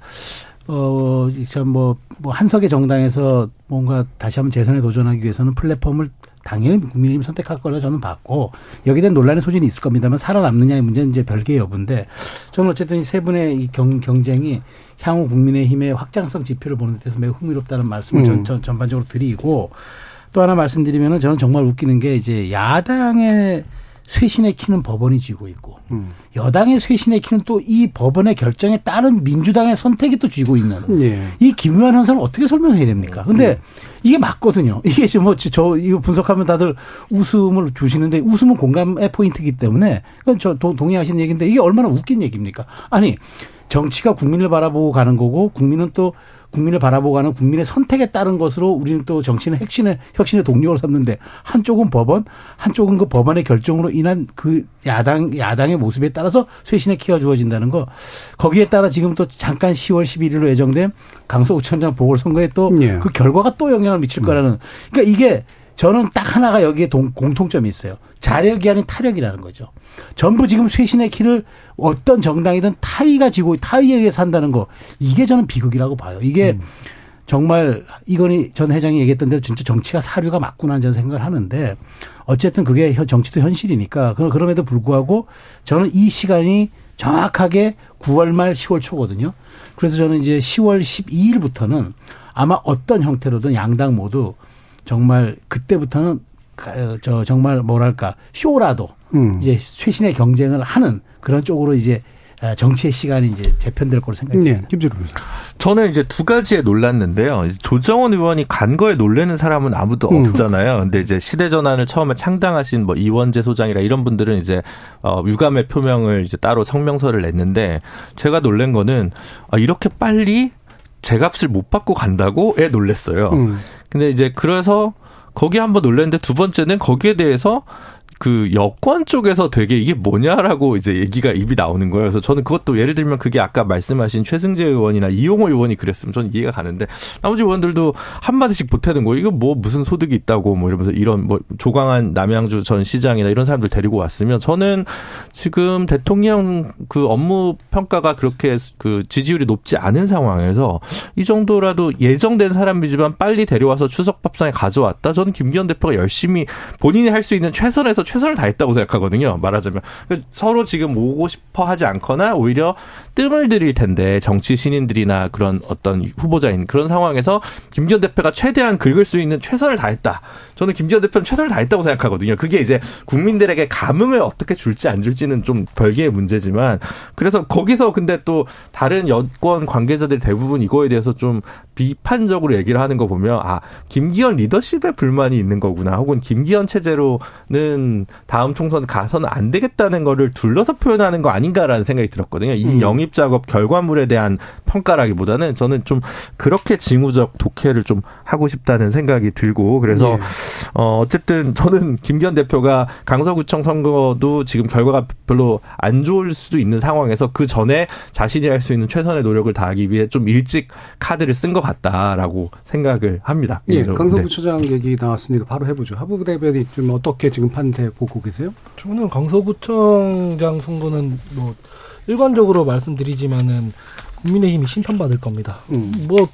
어참뭐뭐 한석의 정당에서 뭔가 다시 한번 재선에 도전하기 위해서는 플랫폼을 당연히 국민의힘 선택할 거라 저는 봤고 여기에 대한 논란의 소진이 있을 겁니다만 살아남느냐의 문제는 이제 별개의 여부인데 저는 어쨌든 이세 분의 이 경, 경쟁이 향후 국민의힘의 확장성 지표를 보는 듯해서 매우 흥미롭다는 말씀을 전, 음. 전, 전반적으로 드리고 또 하나 말씀드리면은 저는 정말 웃기는 게 이제 야당의 쇄신의 키는 법원이 쥐고 있고 음. 여당의 쇄신의 키는 또 이 법원의 결정에 따른 민주당의 선택이 또 쥐고 있는 예. 이 기묘한 현상을 어떻게 설명해야 됩니까? 근데 이게 맞거든요. <laughs> 이게 지금 뭐, 저, 이거 분석하면 다들 웃음을 주시는데 웃음은 공감의 포인트이기 때문에 그건 저 도- 동의하시는 얘기인데 이게 얼마나 웃긴 얘기입니까? 아니, 정치가 국민을 바라보고 가는 거고 국민은 또 국민을 바라보고 가는 국민의 선택에 따른 것으로 우리는 또 정치는 혁신의 혁신의 동력을 삼는데 한쪽은 법원, 한쪽은 그 법원의 결정으로 인한 그 야당 야당의 모습에 따라서 쇄신의 키가 주어진다는 거 거기에 따라 지금 또 잠깐 10월 11일로 예정된 강서구청장 보궐선거에 또그 예. 결과가 또 영향을 미칠 거라는 그러니까 이게 저는 딱 하나가 여기에 동- 공통점이 있어요. 자력이 아닌 타력이라는 거죠. 전부 지금 쇄신의 키를 어떤 정당이든 타의가 지고 타의에 의해서 한다는 거 이게 저는 비극이라고 봐요. 이게 정말 이건희 전 회장이 얘기했던 대로 진짜 정치가 사류가 맞구나 저는 생각을 하는데 어쨌든 그게 현- 정치도 현실이니까 그럼 그럼에도 불구하고 저는 이 시간이 정확하게 9월 말 10월 초거든요. 그래서 저는 이제 10월 12일부터는 아마 어떤 형태로든 양당 모두 정말 그때부터는 가- 어, 저 정말 뭐랄까 쇼라도 음. 이제 쇄신의 경쟁을 하는 그런 쪽으로 이제 아, 정치의 시간이 이제 재편될 거로. 듭니다. 김재룡 의원. 저는 이제 두 가지에 놀랐는데요. 조정원 의원이 간 거에 놀라는 사람은 아무도 음. 없잖아요. 근데 이제 시대 전환을 처음에 창당하신 뭐 이원재 소장이라 이런 분들은 이제 어 유감의 표명을 이제 따로 성명서를 냈는데 제가 놀란 거는 아 이렇게 빨리 제값을 못 받고 간다고에 놀랬어요. 음. 근데 이제 그래서 거기 한번 놀랐는데 두 번째는 거기에 대해서 그 여권 쪽에서 되게 이게 뭐냐라고 이제 얘기가 입이 나오는 거예요. 그래서 저는 그것도 예를 들면 그게 아까 말씀하신 최승재 의원이나 이용호 의원이 그랬으면 저는 이해가 가는데 나머지 의원들도 한마디씩 보태는 거예요. 이거 뭐 무슨 소득이 있다고 뭐 이러면서 이런 뭐 조광한 남양주 전 시장이나 이런 사람들 데리고 왔으면 저는 지금 대통령 그 업무 평가가 그렇게 그 지지율이 높지 않은 상황에서 이 정도라도 예정된 사람이지만 빨리 데려와서 추석 밥상에 가져왔다. 저는 김기현 대표가 열심히 본인이 할 수 있는 최선에서 최선을 다했다고 생각하거든요. 말하자면 서로 지금 오고 싶어 하지 않거나 오히려 뜸을 들일 텐데 정치 신인들이나 그런 어떤 후보자인 그런 상황에서 김기현 대표가 최대한 긁을 수 있는 최선을 다했다. 저는 김기현 대표는 최선을 다했다고 생각하거든요. 그게 이제 국민들에게 감흥을 어떻게 줄지 안 줄지는 좀 별개의 문제지만 그래서 거기서 근데 또 다른 여권 관계자들 대부분 이거에 대해서 좀 비판적으로 얘기를 하는 거 보면 아 김기현 리더십에 불만이 있는 거구나 혹은 김기현 체제로는 다음 총선 가서는 안 되겠다는 거를 둘러서 표현하는 거 아닌가라는 생각이 들었거든요. 이 음. 영입 작업 결과물에 대한 평가라기보다는 저는 좀 그렇게 징후적 독해를 좀 하고 싶다는 생각이 들고 그래서 예. 어 어쨌든 저는 김기현 대표가 강서구청 선거도 지금 결과가 별로 안 좋을 수도 있는 상황에서 그 전에 자신이 할 수 있는 최선의 노력을 다하기 위해 좀 일찍 카드를 쓴 것 같다라고 생각을 합니다. 예, 그래서, 강서 네. 얘기 나왔으니까 바로 해보죠. 하부 대변인 좀 어떻게 지금 판대 보고 계세요? 저는 강서구청장 선거는 뭐 일관적으로 말씀드리지만은 국민의힘이 심판받을 겁니다. 음. 뭐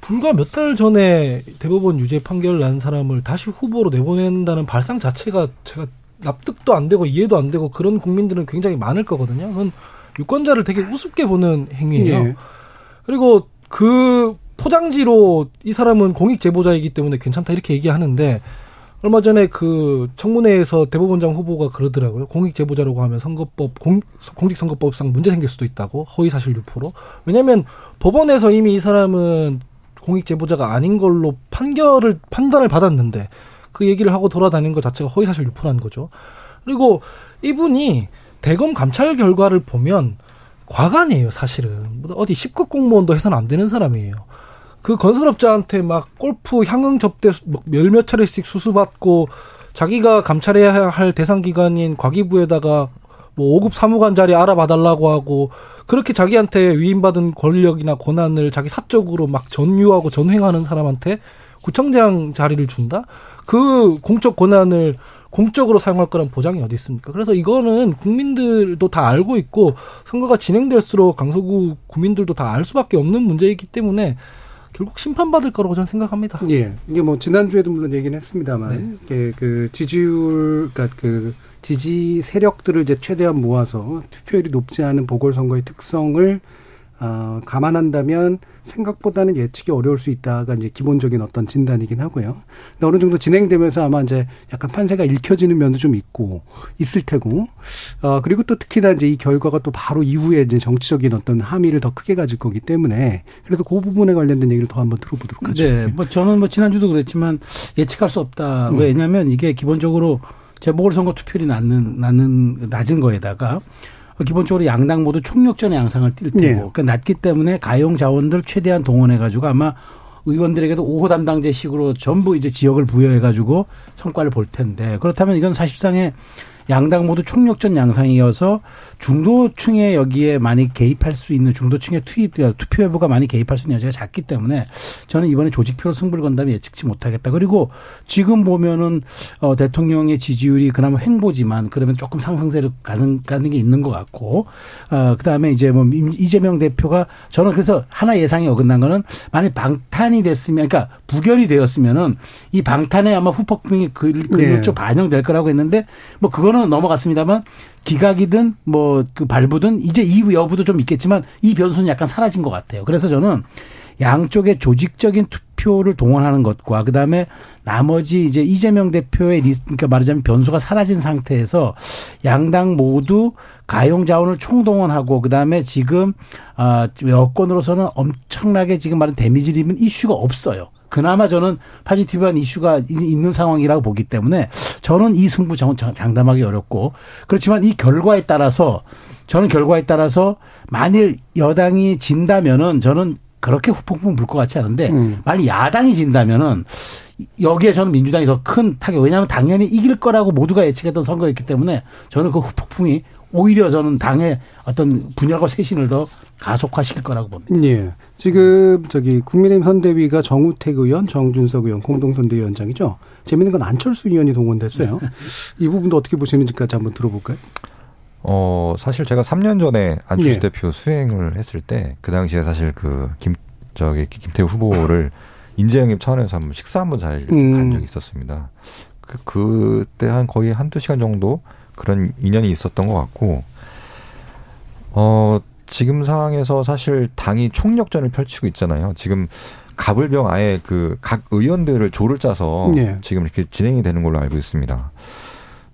불과 몇 달 전에 대법원 유죄 판결 난 사람을 다시 후보로 내보낸다는 발상 자체가 제가 납득도 안 되고 이해도 안 되고 그런 국민들은 굉장히 많을 거거든요. 그건 유권자를 되게 우습게 보는 행위예요. 예. 그리고 그 포장지로 이 사람은 공익 제보자이기 때문에 괜찮다 이렇게 얘기하는데 얼마 전에 그 청문회에서 대법원장 후보가 그러더라고요. 공익 제보자라고 하면 선거법 공, 공직선거법상 문제 생길 수도 있다고 허위 사실 유포로. 왜냐하면 법원에서 이미 이 사람은 공익 제보자가 아닌 걸로 판결을 판단을 받았는데 그 얘기를 하고 돌아다니는 것 자체가 허위 사실 유포라는 거죠. 그리고 이분이 대검 감찰 결과를 보면 과간이에요, 사실은. 뭐 어디 10급 공무원도 해서는 안 되는 사람이에요. 그 건설업자한테 막 골프 향응 접대 몇몇 차례씩 수수받고 자기가 감찰해야 할 대상 기관인 과기부에다가 뭐 5급 사무관 자리 알아봐달라고 하고 그렇게 자기한테 위임받은 권력이나 권한을 자기 사적으로 막 전유하고 전횡하는 사람한테 구청장 자리를 준다? 그 공적 권한을 공적으로 사용할 거란 보장이 어디 있습니까? 그래서 이거는 국민들도 다 알고 있고 선거가 진행될수록 강서구 구민들도 다 알 수밖에 없는 문제이기 때문에 결국 심판받을 거라고 저는 생각합니다. 예. 이게 뭐 지난주에도 물론 얘기는 했습니다만 네. 이게 그 지지율 그러니까 그 지지 세력들을 이제 최대한 모아서 투표율이 높지 않은 보궐선거의 특성을 어, 감안한다면 생각보다는 예측이 어려울 수 있다가 이제 기본적인 어떤 진단이긴 하고요. 근데 어느 정도 진행되면서 아마 이제 약간 판세가 읽혀지는 면도 좀 있고 있을 테고, 어 그리고 또 특히나 이제 이 결과가 또 바로 이후에 이제 정치적인 어떤 함의를 더 크게 가질 거기 때문에 그래서 그 부분에 관련된 얘기를 더 한번 들어보도록 하죠. 네, 뭐 저는 뭐 지난주도 그랬지만 예측할 수 없다. 음. 왜냐하면 이게 기본적으로 재보궐선거 투표율이 낮는 낮는 낮은 거에다가 기본적으로 양당 모두 총력전의 양상을 띌 테고 예. 그러니까 낮기 때문에 가용 자원들 최대한 동원해 가지고 아마 의원들에게도 5호 담당제식으로 전부 이제 지역을 부여해 가지고 성과를 볼 텐데 그렇다면 이건 사실상의 양당 모두 총력전 양상이어서 중도층에 여기에 많이 개입할 수 있는 중도층의 투입 투표 여부가 많이 개입할 수 있는 여지가 작기 때문에 저는 이번에 조직표로 승부를 건다면 예측치 못하겠다. 그리고 지금 보면은 어 대통령의 지지율이 그나마 횡보지만 그러면 조금 상승세를 가는 가는 게 있는 것 같고 어 그다음에 이제 뭐 이재명 대표가 저는 그래서 하나 예상이 어긋난 거는 만약 방탄이 됐으면 그러니까 부결이 되었으면은 이 방탄에 아마 후폭풍이 그, 그 네. 쪽 반영될 거라고 했는데 뭐 그 거는 넘어갔습니다만 기각이든 뭐 그 발부든 이제 이 여부도 좀 있겠지만 이 변수는 약간 사라진 것 같아요. 그래서 저는 양쪽의 조직적인 투표를 동원하는 것과 그다음에 나머지 이제 이재명 대표의 리스트 그러니까 말하자면 변수가 사라진 상태에서 양당 모두 가용 자원을 총동원하고 그다음에 지금 아 여권으로서는 엄청나게 지금 말한 데미지를 입은 이슈가 없어요. 그나마 저는 파지티브한 이슈가 이- 있는 상황이라고 보기 때문에 저는 이 승부 장담하기 어렵고 그렇지만 이 결과에 따라서 저는 결과에 따라서 만일 여당이 진다면은 저는 그렇게 후폭풍 불 것 같지 않은데 음. 만일 야당이 진다면은 여기에 저는 민주당이 더 큰 타격 왜냐하면 당연히 이길 거라고 모두가 예측했던 선거였기 때문에 저는 그 후폭풍이 오히려 저는 당의 어떤 분열과 쇄신을 더 가속화시킬 거라고 봅니다. 예. 지금 저기 국민의힘 선대위가 정우택 의원, 정준석 의원 공동선대위원장이죠. 재밌는 건 안철수 의원이 동원됐어요. <laughs> 이 부분도 어떻게 보시는지까지 한번 들어볼까요? 어, 사실 제가 3년 전에 안철수 예. 대표 수행을 했을 때, 그 당시에 사실 그, 김, 저기, 김태우 후보를 <laughs> 인재영입 차원에서 한번 식사 한번 잘간 음. 적이 있었습니다. 그, 그때 한 거의 한두 시간 정도 그런 인연이 있었던 것 같고, 어, 지금 상황에서 사실 당이 총력전을 펼치고 있잖아요. 지금 가불병 아예 그 각 의원들을 조를 짜서 예. 지금 이렇게 진행이 되는 걸로 알고 있습니다.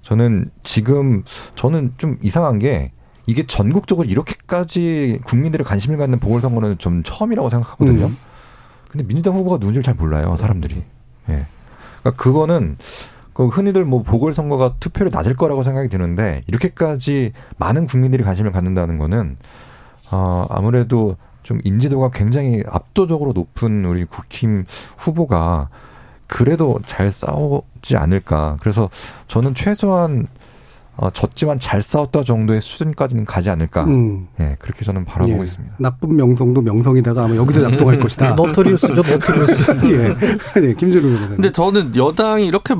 저는 지금 저는 좀 이상한 게 이게 전국적으로 이렇게까지 국민들의 관심을 갖는 보궐선거는 좀 처음이라고 생각하거든요. 음. 근데 민주당 후보가 누군지를 잘 몰라요, 사람들이. 예. 그러니까 그거는 그 흔히들 뭐 보궐선거가 투표율이 낮을 거라고 생각이 드는데 이렇게까지 많은 국민들이 관심을 갖는다는 거는 어 아무래도 좀 인지도가 굉장히 압도적으로 높은 우리 국힘 후보가 그래도 잘 싸우지 않을까. 그래서 저는 최소한 어, 졌지만 잘 싸웠다 정도의 수준까지는 가지 않을까. 음. 예, 그렇게 저는 바라보고 예. 있습니다. 나쁜 명성도 명성이다가 아마 여기서 작동할 <laughs> 것이다. notorious죠, notorious. <laughs> 예. 네, 김준우 의원님. 근데 저는 여당이 이렇게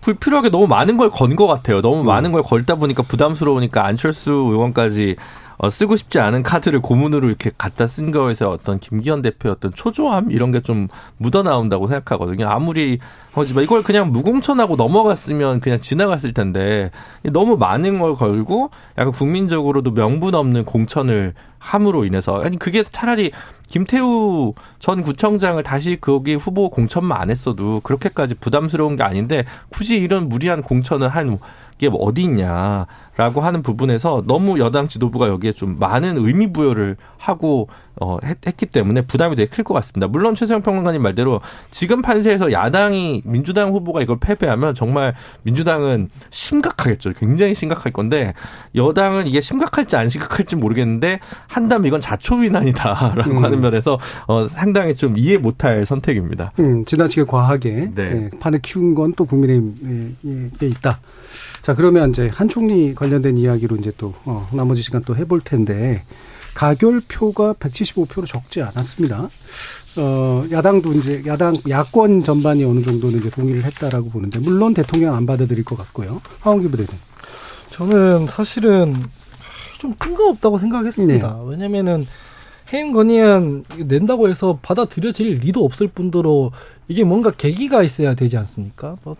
불필요하게 너무 많은 걸 건 것 같아요. 너무 음. 많은 걸 걸다 보니까 부담스러우니까 안철수 의원까지 어, 쓰고 싶지 않은 카드를 고문으로 이렇게 갖다 쓴 거에서 어떤 김기현 대표의 어떤 초조함 이런 게 좀 묻어 나온다고 생각하거든요. 아무리 하지만 이걸 그냥 무공천하고 넘어갔으면 그냥 지나갔을 텐데 너무 많은 걸 걸고 약간 국민적으로도 명분 없는 공천을 함으로 인해서 아니 그게 차라리 김태우 전 구청장을 다시 거기 후보 공천만 안 했어도 그렇게까지 부담스러운 게 아닌데 굳이 이런 무리한 공천을 한 게 어디 있냐라고 하는 부분에서 너무 여당 지도부가 여기에 좀 많은 의미 부여를 하고 어 했, 기 때문에 부담이 되게 클 것 같습니다. 물론 최소영 평론가님 말대로 지금 판세에서 야당이 민주당 후보가 이걸 패배하면 정말 민주당은 심각하겠죠. 굉장히 심각할 건데 여당은 이게 심각할지 안 심각할지 모르겠는데 한다면 이건 자초위난이다라고 음. 하는 면에서 어 상당히 좀 이해 못할 선택입니다. 음, 지나치게 과하게 네. 예, 판을 키운 건 또 국민의힘에 있다. 자 그러면 이제 한 총리 관련된 이야기로 이제 또 어, 나머지 시간 또 해볼 텐데 가결표가 175표로 적지 않았습니다. 어, 야당도 이제 야당 야권 전반이 어느 정도는 이제 동의를 했다라고 보는데 물론 대통령 안 받아들일 것 같고요. 하원기 부대는 저는 사실은 좀 뜬금없다고 생각했습니다. 왜냐면은 해임 건의안 낸다고 해서 받아들여질 리도 없을 뿐더러 이게 뭔가 계기가 있어야 되지 않습니까? 뭐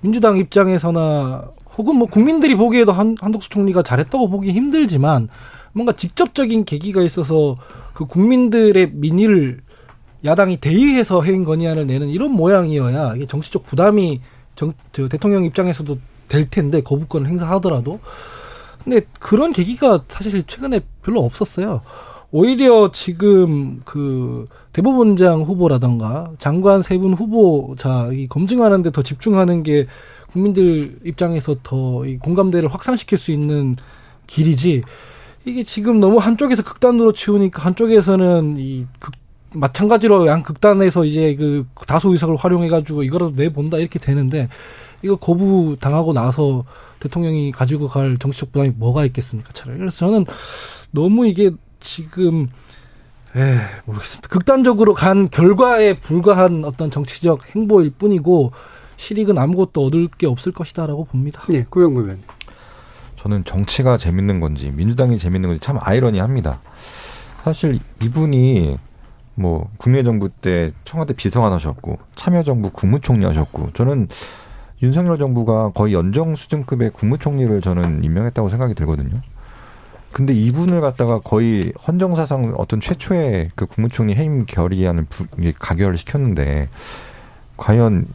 민주당 입장에서나 혹은 뭐 국민들이 보기에도 한, 한덕수 총리가 잘했다고 보기 힘들지만 뭔가 직접적인 계기가 있어서 그 국민들의 민의를 야당이 대의해서 해임 건의안을 내는 이런 모양이어야 이게 정치적 부담이 정, 저 대통령 입장에서도 될 텐데 거부권을 행사하더라도 근데 그런 계기가 사실 최근에 별로 없었어요. 오히려 지금 그 대법원장 후보라던가 장관 세 분 후보자 이 검증하는데 더 집중하는 게 국민들 입장에서 더 이 공감대를 확산시킬 수 있는 길이지. 이게 지금 너무 한쪽에서 극단으로 치우니까 한쪽에서는 이 극, 마찬가지로 양 극단에서 이제 그 다수 의석을 활용해가지고 이거라도 내본다 이렇게 되는데 이거 거부 당하고 나서 대통령이 가지고 갈 정치적 부담이 뭐가 있겠습니까 차라리 그래서 저는 너무 이게 지금 에 모르겠습니다 극단적으로 간 결과에 불과한 어떤 정치적 행보일 뿐이고 실익은 아무것도 얻을 게 없을 것이다라고 봅니다. 예, 구영무 의원. 저는 정치가 재밌는 건지 민주당이 재밌는 건지 참 아이러니합니다. 사실 이분이 뭐 국민의정부 때 청와대 비서관 하셨고 참여정부 국무총리 하셨고 저는 윤석열 정부가 거의 연정 수준급의 국무총리를 저는 임명했다고 생각이 들거든요. 근데 이분을 갖다가 거의 헌정사상 어떤 최초의 그 국무총리 해임 결의안을 부, 가결을 시켰는데 과연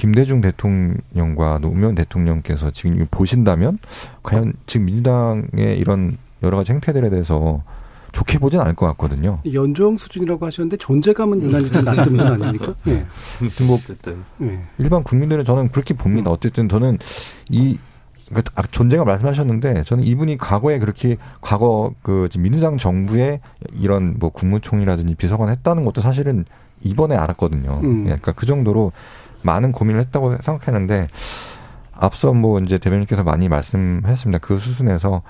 김대중 대통령과 노무현 대통령께서 지금 보신다면 과연 지금 민주당의 이런 여러 가지 행태들에 대해서 좋게 보진 않을 것 같거든요. 연정 수준이라고 하셨는데 존재감은 유난히 좀 낮은 분 아닙니까? 예. <laughs> 뭐 어쨌든 예. 일반 국민들은 저는 그렇게 봅니다. 어쨌든 저는 이 그러니까 아, 존재감 말씀하셨는데 저는 이분이 과거에 그렇게 과거 그 지금 민주당 정부의 이런 뭐 국무총리라든지 비서관 했다는 것도 사실은 이번에 알았거든요. 음. 예, 그러니까 그 정도로 많은 고민을 했다고 생각했는데 앞서 뭐 이제 대변인께서 많이 말씀하셨습니다. 그 수순에서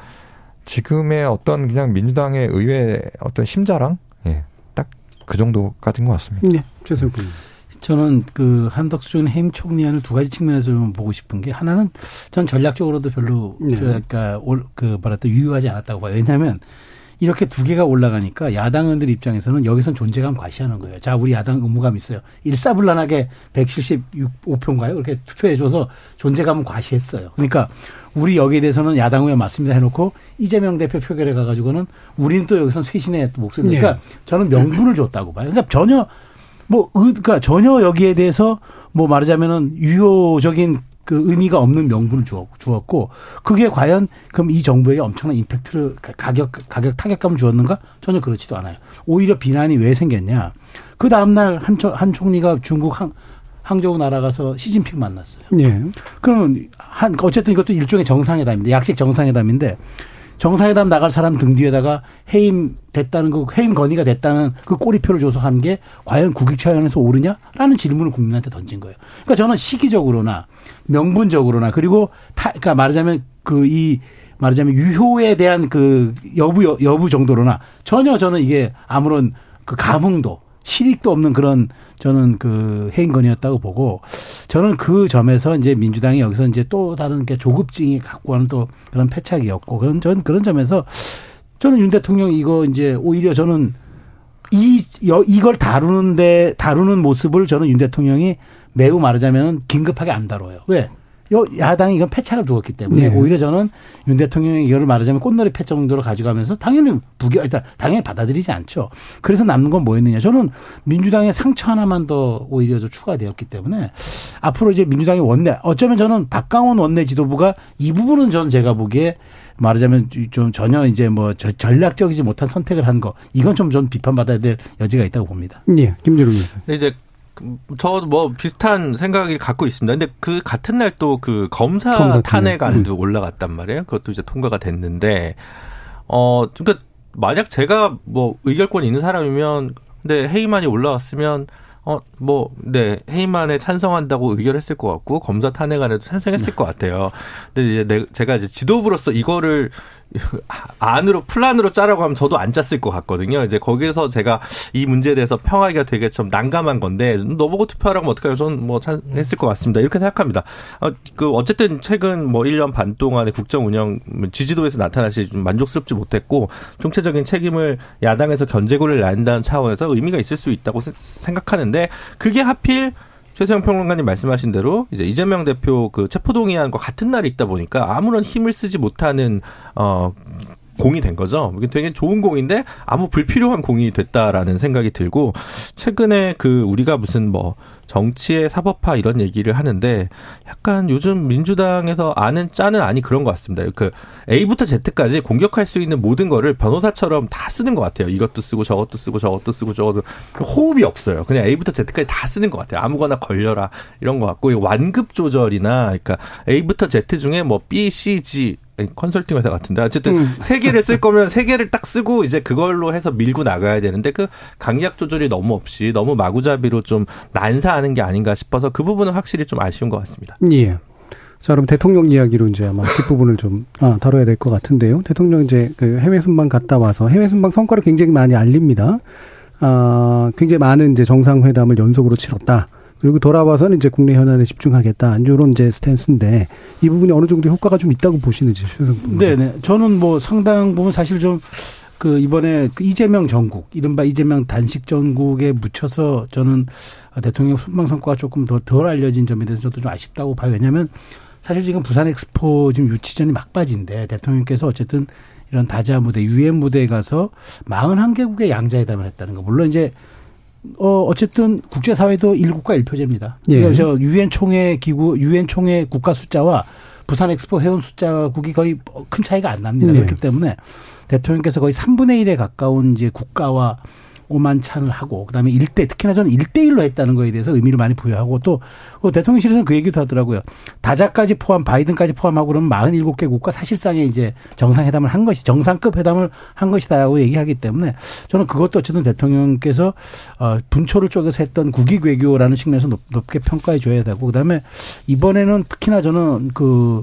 지금의 어떤 그냥 민주당의 의회 어떤 심자랑 예, 딱 그 정도까지인 것 같습니다. 네, 최세욱 의원. 저는 그 한덕수 전 해임 총리안을 두 가지 측면에서 좀 보고 싶은 게 하나는 전 전략적으로도 별로 네. 그러니까 올- 그 뭐랄까 유효하지 않았다고 봐요. 왜냐하면 이렇게 두 개가 올라가니까 야당 의원들 입장에서는 여기선 존재감 과시하는 거예요. 자, 우리 야당 의무감 있어요. 일사불란하게 175표인가요? 그렇게 투표해줘서 존재감은 과시했어요. 그러니까 우리 여기에 대해서는 야당 의원 맞습니다 해놓고 이재명 대표 표결에 가가지고는 우리는 또 여기선 쇄신의 또 목소리. 그러니까 저는 명분을 줬다고 봐요. 그러니까 전혀 뭐, 의, 그니까 전혀 여기에 대해서 뭐 말하자면은 유효적인 그 의미가 없는 명분을 주었, 주었고 그게 과연 그럼 이 정부에게 엄청난 임팩트를 가- 가격 가격 타격감을 주었는가 전혀 그렇지도 않아요. 오히려 비난이 왜 생겼냐? 그 다음 날한 한 총리가 중국 한 항저우 날아가서 시진핑 만났어요. 예. 그러면 한 어쨌든 이것도 일종의 정상회담인데 약식 정상회담인데 정상회담 나갈 사람 등 뒤에다가 해임 됐다는 그 해임 건의가 됐다는 그 꼬리표를 줘서 한 게 과연 국익 차원에서 옳으냐라는 질문을 국민한테 던진 거예요. 그러니까 저는 시기적으로나 명분적으로나 그리고 타, 그러니까 말하자면 그 이 말하자면 유효에 대한 그 여부 여부 정도로나 전혀 저는 이게 아무런 그 감흥도 실익도 없는 그런 저는 그 해임건이었다고 보고 저는 그 점에서 이제 민주당이 여기서 이제 또 다른 게 조급증이 갖고 하는 또 그런 패착이었고 그런 전 그런 점에서 저는 윤 대통령 이거 이제 오히려 저는 이 여, 이걸 다루는데 다루는 모습을 저는 윤 대통령이 매우 말하자면 긴급하게 안 다뤄요. 왜? 요 야당이 이건 패착을 두었기 때문에 네. 오히려 저는 윤 대통령이 이거를 말하자면 꽃놀이 패착 정도로 가져가면서 당연히 부겨 일단 당연히 받아들이지 않죠. 그래서 남는 건 뭐였느냐? 저는 민주당의 상처 하나만 더 오히려 좀 추가되었기 때문에 앞으로 이제 민주당의 원내 어쩌면 저는 박강원 원내 지도부가 이 부분은 저는 제가 보기에 말하자면 좀 전혀 이제 뭐 저- 전략적이지 못한 선택을 한 거 이건 좀 전 비판받아야 될 여지가 있다고 봅니다. 예. 김준우. 근데 이제 저 뭐 비슷한 생각을 갖고 있습니다. 근데 그 같은 날 또 그 검사, 검사 탄핵 탄핵. 안도 올라갔단 말이에요. 그것도 이제 통과가 됐는데 어 그러니까 만약 제가 뭐 의결권 있는 사람이면 근데 해임안이 올라왔으면 어 뭐네 해임안에 찬성한다고 의결했을 것 같고 검사 탄핵안에도 찬성했을 것 같아요. 근데 이제 내, 제가 이제 지도부로서 이거를 안으로 플란으로 짜라고 하면 저도 안 짰을 것 같거든요. 이제 거기에서 제가 이 문제에 대해서 평하기가 되게 좀 난감한 건데 너보고 투표하라고 하면 어떡해요? 저는 뭐 찬- 했을 것 같습니다. 이렇게 생각합니다. 어, 그 어쨌든 최근 뭐 1년 반 동안의 국정 운영 지지도에서 나타나시 좀 만족스럽지 못했고 총체적인 책임을 야당에서 견제구를 낸다는 차원에서 의미가 있을 수 있다고 세- 생각하는데 그게 하필 최세영 평론가님 말씀하신 대로 이제 이재명 대표 그 체포동의안과 같은 날이 있다 보니까 아무런 힘을 쓰지 못하는 어 공이 된 거죠. 이게 되게 좋은 공인데 아무 불필요한 공이 됐다라는 생각이 들고 최근에 그 우리가 무슨 뭐 정치의 사법화 이런 얘기를 하는데 약간 요즘 민주당에서 아는 짜는 아니 그런 것 같습니다. 그 A부터 Z까지 공격할 수 있는 모든 거를 변호사처럼 다 쓰는 것 같아요. 이것도 쓰고 저것도 쓰고 저것도 쓰고 저것도 그 호흡이 없어요. 그냥 A부터 Z까지 다 쓰는 것 같아요. 아무거나 걸려라 이런 것 같고 이 완급 조절이나 그러니까 A부터 Z 중에 뭐 B, C, G 컨설팅 회사 같은데 어쨌든 세 개를 쓸 거면 세 개를 딱 쓰고 이제 그걸로 해서 밀고 나가야 되는데 그 강약 조절이 너무 없이 너무 마구잡이로 좀 난사하는 게 아닌가 싶어서 그 부분은 확실히 좀 아쉬운 것 같습니다. 예. 자, 그럼 대통령 이야기로 이제 아마 뒷부분을 좀, 아, 다뤄야 될 것 같은데요. 대통령 이제 그 해외 순방 갔다 와서 해외 순방 성과를 굉장히 많이 알립니다. 아, 굉장히 많은 이제 정상회담을 연속으로 치렀다. 그리고 돌아와서는 이제 국내 현안에 집중하겠다. 이런 이제 스탠스인데 이 부분이 어느 정도 효과가 좀 있다고 보시는지 최선 네네. 저는 뭐 상당 부분 사실 좀 그 이번에 그 이재명 전국, 이른바 이재명 단식 전국에 묻혀서 저는 대통령 순방 성과가 조금 더 덜 알려진 점에 대해서 저도 좀 아쉽다고 봐요. 왜냐하면 사실 지금 부산 엑스포 지금 유치전이 막바지인데 대통령께서 어쨌든 이런 다자 무대, 유엔 무대에 가서 41개국의 양자회담을 했다는 거. 물론 이제 어 어쨌든 국제 사회도 일국가 일표제입니다. 예. 그래서 유엔 총회 기구, 유엔 총회 국가 숫자와 부산 엑스포 회원 숫자국이 거의 큰 차이가 안 납니다. 네. 그렇기 때문에 대통령께서 거의 3분의 1에 가까운 이제 국가와 오만찬을 하고 그다음에 일대 특히나 저는 일대일로 했다는 거에 대해서 의미를 많이 부여하고 또 어, 대통령실에서는 그 얘기도 하더라고요. 다자까지 포함 바이든까지 포함하고 그러면 47개 국가 사실상의 이제 정상회담을 한 것이 정상급 회담을 한 것이다라고 얘기하기 때문에 저는 그것도 어쨌든 대통령께서 어 분초를 쪼개서 했던 국익 외교라는 측면에서 높, 높게 평가해 줘야 되고 그다음에 이번에는 특히나 저는 그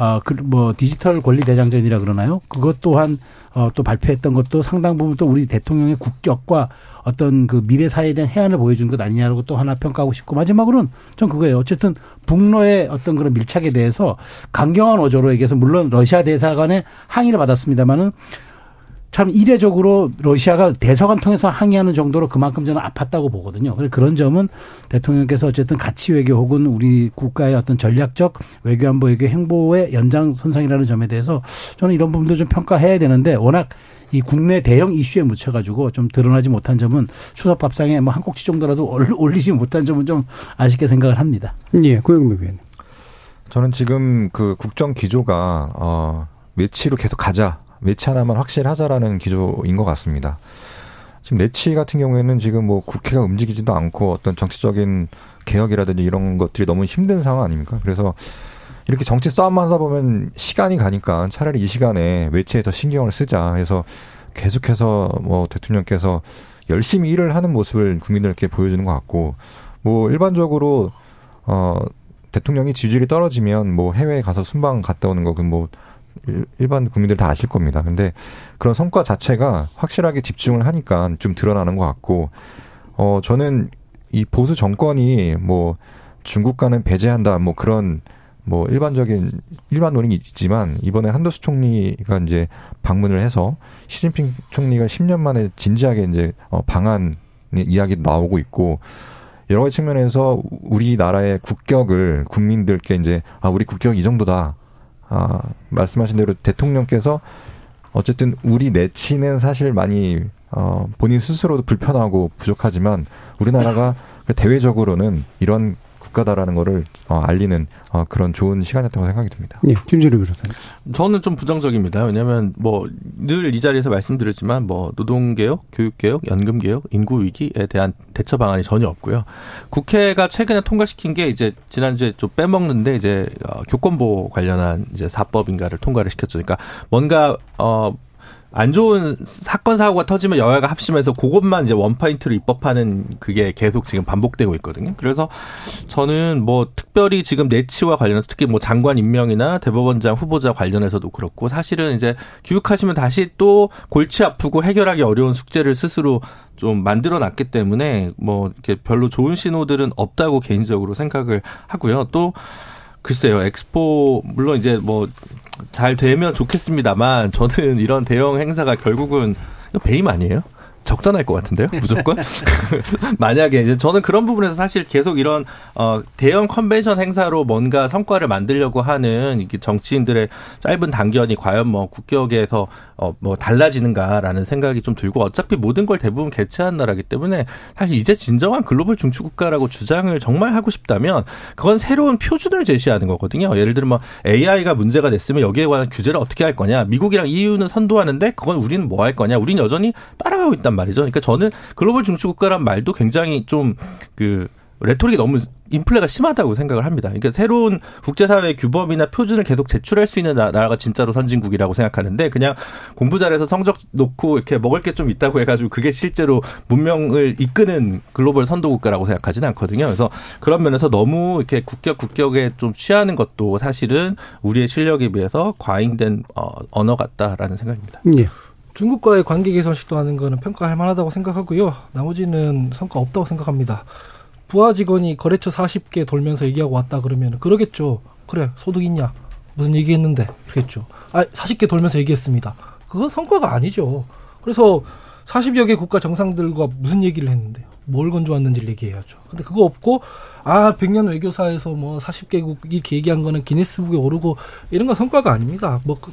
아, 그, 뭐, 디지털 권리 대장전이라 그러나요? 그것 또한, 어, 또 발표했던 것도 상당 부분 또 우리 대통령의 국격과 어떤 그 미래 사회에 대한 해안을 보여준 것 아니냐라고 또 하나 평가하고 싶고, 마지막으로는 전 그거예요. 어쨌든 북러의 어떤 그런 밀착에 대해서 강경한 어조로에게서 물론 러시아 대사관의 항의를 받았습니다만은 참 이례적으로 러시아가 대사관 통해서 항의하는 정도로 그만큼 저는 아팠다고 보거든요. 그래서 그런 점은 대통령께서 어쨌든 가치 외교 혹은 우리 국가의 어떤 전략적 외교 안보 외교 행보의 연장선상이라는 점에 대해서 저는 이런 부분도 좀 평가해야 되는데 워낙 이 국내 대형 이슈에 묻혀가지고 좀 드러나지 못한 점은 추석 밥상에 뭐 한 꼭지 정도라도 <laughs> 올- 올리지 못한 점은 좀 아쉽게 생각을 합니다. 예, 고영미 위원. 저는 지금 그 국정 기조가 어 매치로 계속 가자. 매치 하나만 확실하자라는 기조인 것 같습니다. 지금 내치 같은 경우에는 지금 뭐 국회가 움직이지도 않고 어떤 정치적인 개혁이라든지 이런 것들이 너무 힘든 상황 아닙니까? 그래서 이렇게 정치 싸움만 하다 보면 시간이 가니까 차라리 이 시간에 외치에 더 신경을 쓰자 해서 계속해서 뭐 대통령께서 열심히 일을 하는 모습을 국민들께 보여주는 것 같고 뭐 일반적으로 어 대통령이 지지율이 떨어지면 뭐 해외에 가서 순방 갔다 오는 거그뭐 일반 국민들 다 아실 겁니다. 근데 그런 성과 자체가 확실하게 집중을 하니까 좀 드러나는 것 같고 어 저는 이 보수 정권이 뭐 중국과는 배제한다 뭐 그런 뭐 일반적인 일반 논의는 있지만 이번에 한도수 총리가 이제 방문을 해서 시진핑 총리가 10년 만에 진지하게 이제 어 방안 이야기 나오고 있고 여러 가지 측면에서 우리나라의 국격을 국민들께 이제 아 우리 국격 이 정도다. 아 말씀하신 대로 대통령께서 어쨌든 우리 내치는 사실 많이 어 본인 스스로도 불편하고 부족하지만 우리나라가 <laughs> 대외적으로는 이런 국가다라는 거를 어, 알리는 어, 그런 좋은 시간이었다고 생각이 듭니다. 네, 김준일 변호사님. 저는 좀 부정적입니다. 왜냐하면 뭐 늘 이 자리에서 말씀드렸지만 뭐 노동개혁, 교육개혁, 연금개혁, 인구위기에 대한 대처 방안이 전혀 없고요. 국회가 최근에 통과시킨 게 이제 지난주에 좀 빼먹는데 이제 어, 교권보 관련한 이제 사법인가를 통과를 시켰죠. 그러니까 뭔가 어 안 좋은 사건 사고가 터지면 여야가 합심해서 그것만 이제 원파인트로 입법하는 그게 계속 지금 반복되고 있거든요. 그래서 저는 뭐 특별히 지금 내치와 관련해서 특히 뭐 장관 임명이나 대법원장 후보자 관련해서도 그렇고 사실은 이제 교육하시면 다시 또 골치 아프고 해결하기 어려운 숙제를 스스로 좀 만들어 놨기 때문에 뭐 이렇게 별로 좋은 신호들은 없다고 개인적으로 생각을 하고요. 또 글쎄요, 엑스포 물론 이제 뭐 잘 되면 좋겠습니다만 저는 이런 대형 행사가 결국은 배임 아니에요? 적잖할 것 같은데요, <laughs> 무조건. <laughs> 만약에 이제 저는 그런 부분에서 사실 계속 이런 어 대형 컨벤션 행사로 뭔가 성과를 만들려고 하는 이게 정치인들의 짧은 단견이 과연 뭐 국격에서 어뭐 달라지는가라는 생각이 좀 들고 어차피 모든 걸 대부분 개최한 나라기 때문에 사실 이제 진정한 글로벌 중추 국가라고 주장을 정말 하고 싶다면 그건 새로운 표준을 제시하는 거거든요. 예를 들면 뭐 AI가 문제가 됐으면 여기에 관한 규제를 어떻게 할 거냐. 미국이랑 EU는 선도하는데 그건 우리는 뭐 할 거냐. 우리는 여전히 따라가고 있단 말이죠. 그러니까 저는 글로벌 중추국가란 말도 굉장히 좀그 레토릭이 너무 인플레가 심하다고 생각을 합니다. 그러니까 새로운 국제사회의 규범이나 표준을 계속 제출할 수 있는 나라가 진짜로 선진국이라고 생각하는데 그냥 공부 잘해서 성적 놓고 이렇게 먹을 게 좀 있다고 해가지고 그게 실제로 문명을 이끄는 글로벌 선도국가라고 생각하지는 않거든요. 그래서 그런 면에서 너무 이렇게 국격 국격에 좀 취하는 것도 사실은 우리의 실력에 비해서 과잉된 어, 언어 같다라는 생각입니다. 예. 중국과의 관계 개선 시도하는 거는 평가할 만하다고 생각하고요. 나머지는 성과 없다고 생각합니다. 부하 직원이 거래처 40개 돌면서 얘기하고 왔다 그러면 그러겠죠. 그래 소득 있냐 무슨 얘기했는데 그러겠죠. 아 40개 돌면서 얘기했습니다. 그건 성과가 아니죠. 그래서 40여 개 국가 정상들과 무슨 얘기를 했는데요. 뭘 건져왔는지를 얘기해야죠. 근데 그거 없고 아 100년 외교사에서 뭐 40개국 이렇게 얘기한 거는 기네스북에 오르고 이런 건 성과가 아닙니다. 뭐 그,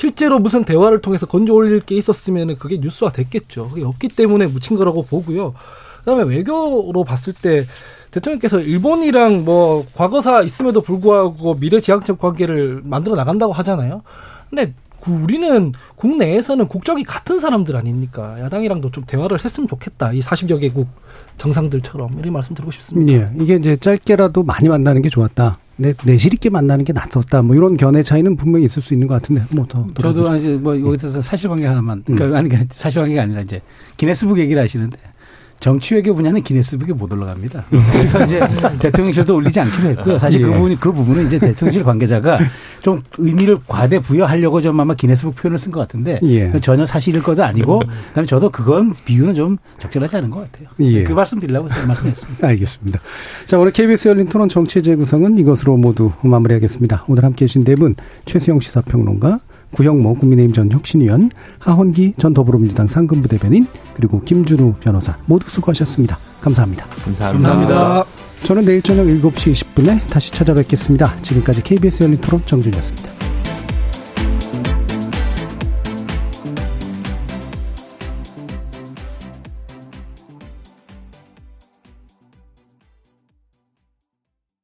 실제로 무슨 대화를 통해서 건져 올릴 게 있었으면 그게 뉴스화 됐겠죠. 그게 없기 때문에 묻힌 거라고 보고요. 그다음에 외교로 봤을 때 대통령께서 일본이랑 뭐 과거사 있음에도 불구하고 미래 지향적 관계를 만들어 나간다고 하잖아요. 근데 그 우리는 국내에서는 국적이 같은 사람들 아닙니까? 야당이랑도 좀 대화를 했으면 좋겠다. 이 40여 개국 정상들처럼 이런 말씀 드리고 싶습니다. 예. 이게 이제 짧게라도 많이 만나는 게 좋았다. 내, 내실 있게 만나는 게 낫었다. 뭐 이런 견해 차이는 분명히 있을 수 있는 것 같은데, 뭐 더. 저도 이제 뭐 여기서 사실관계 하나만, 그러니까 음. 아니, 사실관계가 아니라 이제 기네스북 얘기를 하시는데 정치 외교 분야는 기네스북에 못 올라갑니다. 그래서 이제 대통령실도 올리지 않기로 했고요. 사실 그 예. 그 부분 그 부분은 이제 대통령실 관계자가 좀 의미를 과대 부여하려고 좀 아마 기네스북 표현을 쓴 것 같은데 예. 전혀 사실일 것도 아니고 그다음에 저도 그건 비유는 좀 적절하지 않은 것 같아요. 예. 그 말씀 드리려고 말씀했습니다. 알겠습니다. 자 오늘 KBS 열린 토론 정치 재구성은 이것으로 모두 마무리하겠습니다. 오늘 함께해 주신 네 분 최수영 시사평론가 구형모 국민의힘 전 혁신위원, 하헌기 전 더불어민주당 상근부 대변인, 그리고 김준우 변호사 모두 수고하셨습니다. 감사합니다. 감사합니다. 감사합니다. 저는 내일 저녁 7시 20분에 다시 찾아뵙겠습니다. 지금까지 KBS 열린 토론 정준이었습니다.